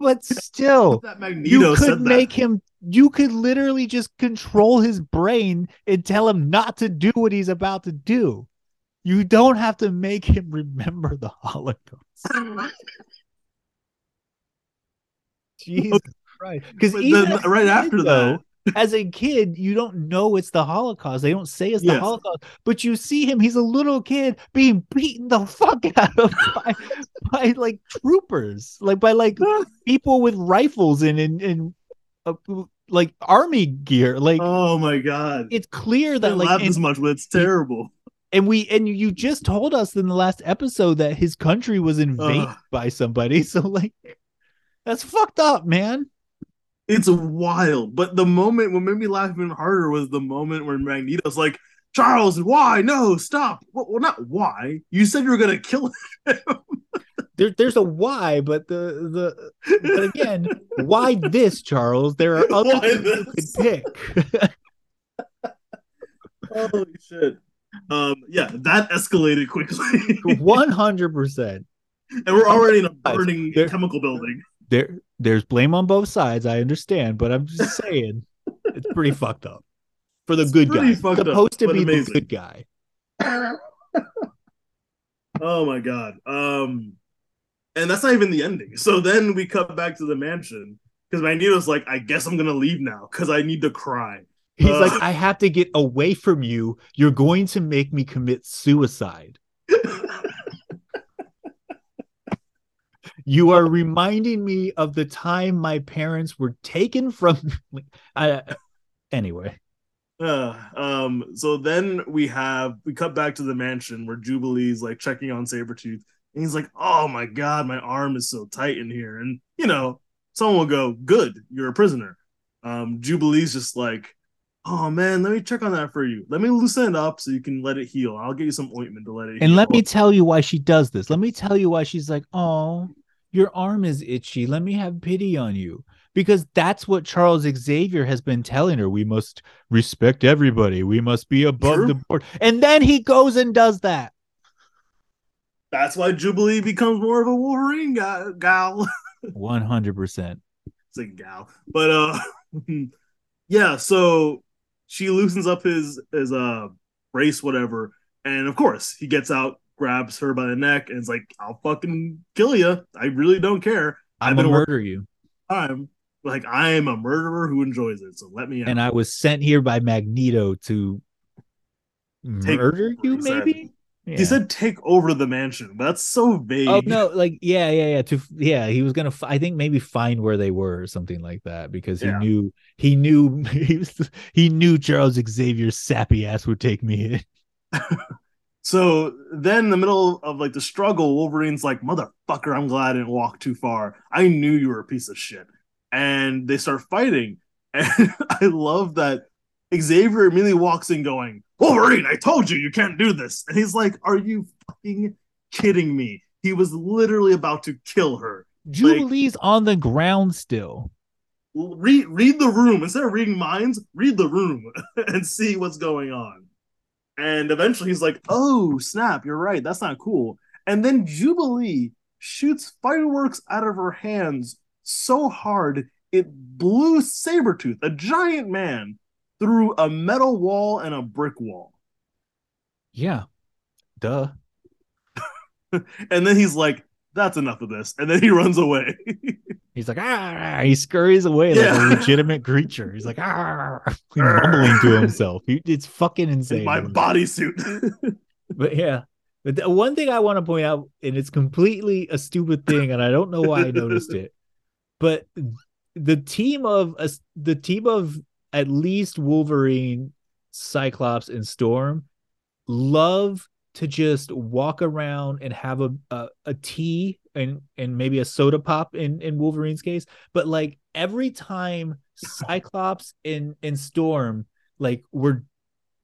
But still, you could make him you could literally just control his brain and tell him not to do what he's about to do. You don't have to make him remember the Holocaust. Oh Jesus Christ. Because even right after though, that, as a kid, you don't know it's the Holocaust. They don't say it's the yes. Holocaust, but you see him, he's a little kid being beaten the fuck out of by, by like troopers, like by like people with rifles and and, and uh, like army gear. Like, oh my god, it's clear that I like as much, but it's terrible. And we and you just told us in the last episode that his country was invaded by somebody. So like, that's fucked up, man. It's wild. But the moment what made me laugh even harder was the moment where Magneto's like, Charles, why? No, stop. Well, not why. You said you were gonna kill him. there, there's a why, but the the but again, why this, Charles? There are other things you could pick. Holy shit. Um, yeah, that escalated quickly. One hundred percent. And we're already in a burning there, chemical building. There, there's blame on both sides. I understand, but I'm just saying, it's pretty fucked up for the it's good guy. Supposed up, to be amazing. the good guy. oh my god. Um, and that's not even the ending. So then we cut back to the mansion because Magneto's like, I guess I'm gonna leave now because I need to cry. He's uh, like, I have to get away from you. You're going to make me commit suicide. you are reminding me of the time my parents were taken from. I, anyway. Uh, um. So then we have we cut back to the mansion where Jubilee's like checking on Sabretooth and he's like, "Oh my god, my arm is so tight in here." And you know, someone will go, "Good, you're a prisoner." Um, Jubilee's just like, "Oh man, let me check on that for you. Let me loosen it up so you can let it heal. I'll get you some ointment to let it." And heal. let me tell you why she does this. Let me tell you why she's like, "Oh, your arm is itchy. Let me have pity on you." Because that's what Charles Xavier has been telling her. We must respect everybody. We must be above True. the board. And then he goes and does that that's why Jubilee becomes more of a Wolverine gal. One hundred percent. It's a gal, but uh, yeah. So she loosens up his his uh brace, whatever, and of course he gets out, grabs her by the neck, and is like, "I'll fucking kill you. I really don't care. I'm gonna murder you. I'm like I am a murderer who enjoys it. So let me out. And I was sent here by Magneto to Take murder you, maybe." Yeah. He said take over the mansion, that's so vague. Oh no, like yeah, yeah, yeah. To yeah, he was gonna. I think maybe find where they were or something like that because he yeah. knew he knew he was he knew Charles Xavier's sappy ass would take me in. so then, in the middle of like the struggle, Wolverine's like, "Motherfucker, I'm glad I didn't walk too far. I knew you were a piece of shit." And they start fighting, and I love that Xavier immediately walks in going, Wolverine, I told you you can't do this. And he's like, Are you fucking kidding me? He was literally about to kill her. Jubilee's like, on the ground still. Read read the room. Instead of reading minds, read the room and see what's going on. And eventually he's like, oh, snap, you're right. That's not cool. And then Jubilee shoots fireworks out of her hands so hard it blew Sabretooth, a giant man, through a metal wall and a brick wall. Yeah. Duh. and then he's like, that's enough of this. And then he runs away. he's like, ah, he scurries away yeah. like a legitimate creature. He's like, ah, mumbling to himself. He, it's fucking insane. In my bodysuit. but yeah. But the one thing I want to point out, and it's completely a stupid thing, and I don't know why I noticed it, but the team of uh, the team of at least Wolverine, Cyclops, and Storm love to just walk around and have a, a, a tea and and maybe a soda pop in in Wolverine's case, but like every time Cyclops and and Storm like were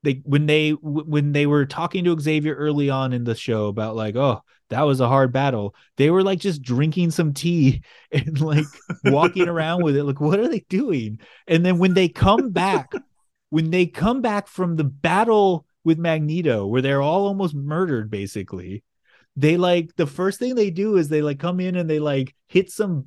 they when they when they were talking to Xavier early on in the show about like oh that was a hard battle they were like just drinking some tea and like walking around with it like what are they doing? And then when they come back when they come back from the battle with Magneto where they're all almost murdered basically they like the first thing they do is they like come in and they like hit some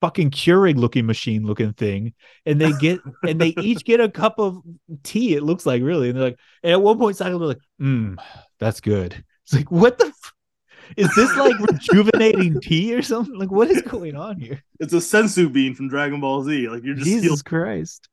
fucking Keurig looking machine looking thing, and they get and they each get a cup of tea. It looks like really, and they're like, and at one point, they're like, "Hmm, that's good." It's like, what the. F- is this like rejuvenating tea or something? Like, what is going on here? It's a senzu bean from Dragon Ball Z. Like, you're just Jesus Christ.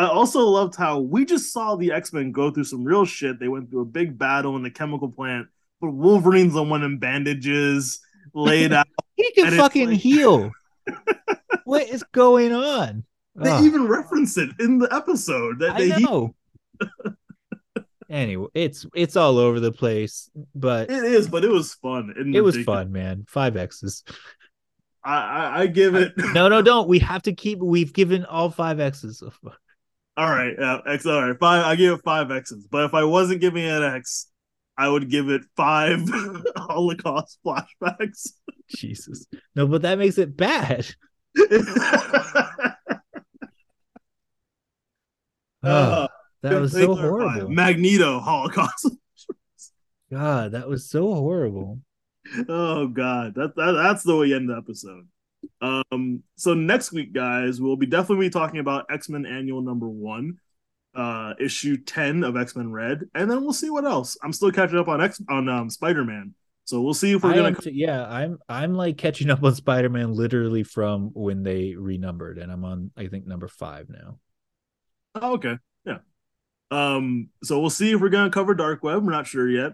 I also loved how we just saw the X Men go through some real shit. They went through a big battle in the chemical plant, but Wolverine's the one in bandages, laid out. he can fucking like... heal what is going on? They oh. even reference it in the episode that they I know. anyway, it's it's all over the place, but it is. But it was fun. It was fun, man. Five X's. I, I, I give it. no, no, don't. We have to keep. We've given all five X's. All right, yeah, X. All right, five. I give it five X's. But if I wasn't giving it X, I would give it five Holocaust flashbacks. Jesus, no, but that makes it bad. oh, that was so horrible. Magneto Holocaust. God, that was so horrible. Oh God, that, that that's the way you end the episode. Um, so next week, guys, we'll be definitely be talking about X Men Annual Number One, uh, issue ten of X Men Red, and then we'll see what else. I'm still catching up on X on um, Spider Man. So we'll see if we're I gonna. T- yeah, I'm I'm like catching up on Spider Man literally from when they renumbered, and I'm on I think number five now. Oh, okay, yeah. Um, so we'll see if we're gonna cover Dark Web. We're not sure yet,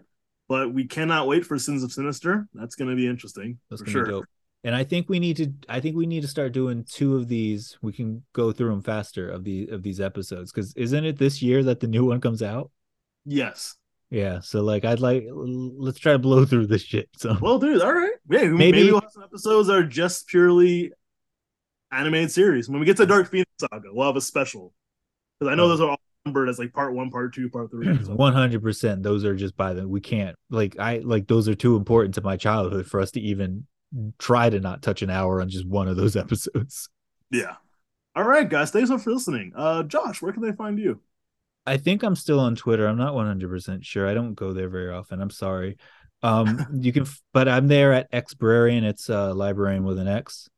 but we cannot wait for Sins of Sinister. That's gonna be interesting. That's for sure. And I think we need to. I think we need to start doing two of these. We can go through them faster of the of these episodes because isn't it this year that the new one comes out? Yes. Yeah, so like I'd like let's try to blow through this shit. So well, dude, all right, yeah, maybe, maybe we'll some episodes are just purely animated series. When we get to Dark Phoenix Saga, we'll have a special because I know oh. those are all numbered as like part one, part two, part three. One hundred percent, those are just by the we can't like I like those are too important to my childhood for us to even try to not touch an hour on just one of those episodes. Yeah. All right, guys, thanks for listening. Uh, Josh, where can they find you? I think I'm still on Twitter. I'm not 100% sure. I don't go there very often. I'm sorry. Um, you can, but I'm there at Xbrarian. It's uh, librarian with an X.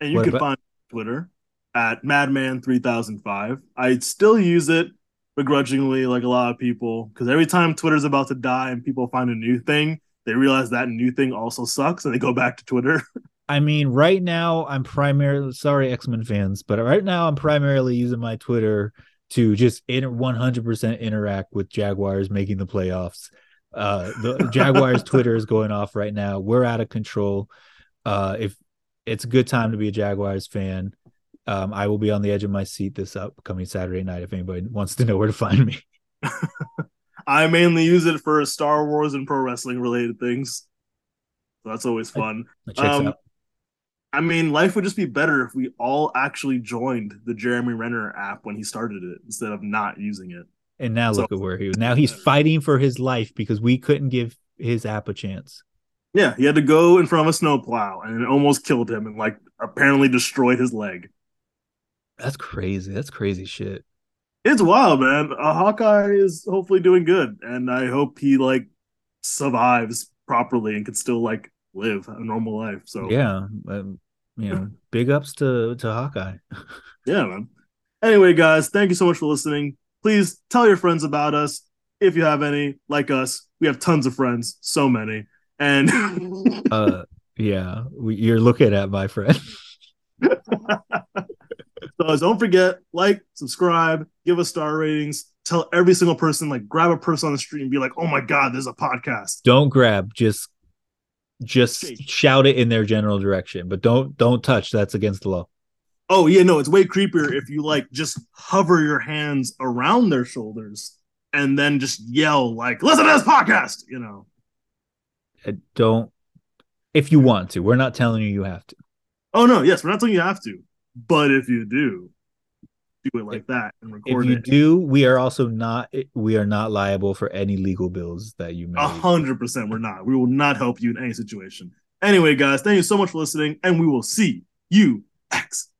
And you what can about- find Twitter at Madman3005. I still use it begrudgingly, like a lot of people, because every time Twitter's about to die and people find a new thing, they realize that new thing also sucks and they go back to Twitter. I mean, right now I'm primarily sorry, X Men fans, but right now I'm primarily using my Twitter to just inter- 100% interact with Jaguars making the playoffs. Uh, the Jaguars Twitter is going off right now. We're out of control. Uh, if it's a good time to be a Jaguars fan, um, I will be on the edge of my seat this upcoming Saturday night if anybody wants to know where to find me. I mainly use it for Star Wars and pro wrestling related things. So that's always fun. Um, I mean, life would just be better if we all actually joined the Jeremy Renner app when he started it instead of not using it. And now so, look at where he was. Now he's fighting for his life because we couldn't give his app a chance. Yeah, he had to go in front of a snowplow and it almost killed him and like apparently destroyed his leg. That's crazy. That's crazy shit. It's wild, man. Uh, Hawkeye is hopefully doing good, and I hope he like survives properly and can still like live a normal life. So yeah, um, you know, big ups to to Hawkeye. yeah, man. Anyway, guys, thank you so much for listening. Please tell your friends about us if you have any. Like us, we have tons of friends, so many, and uh, yeah, we, you're looking at my friend. So don't forget, like, subscribe, give us star ratings. Tell every single person, like, grab a person on the street and be like, "Oh my god, there's a podcast." Don't grab, just just Shake. shout it in their general direction, but don't don't touch. That's against the law. Oh yeah, no, it's way creepier if you like just hover your hands around their shoulders and then just yell like, "Listen to this podcast," you know. Uh, don't if you want to. We're not telling you you have to. Oh no, yes, we're not telling you have to, but if you do, do it like if, that and record if you it. do, we are also not we are not liable for any legal bills that you make. A hundred percent, we're not. We will not help you in any situation. Anyway, guys, thank you so much for listening, and we will see you next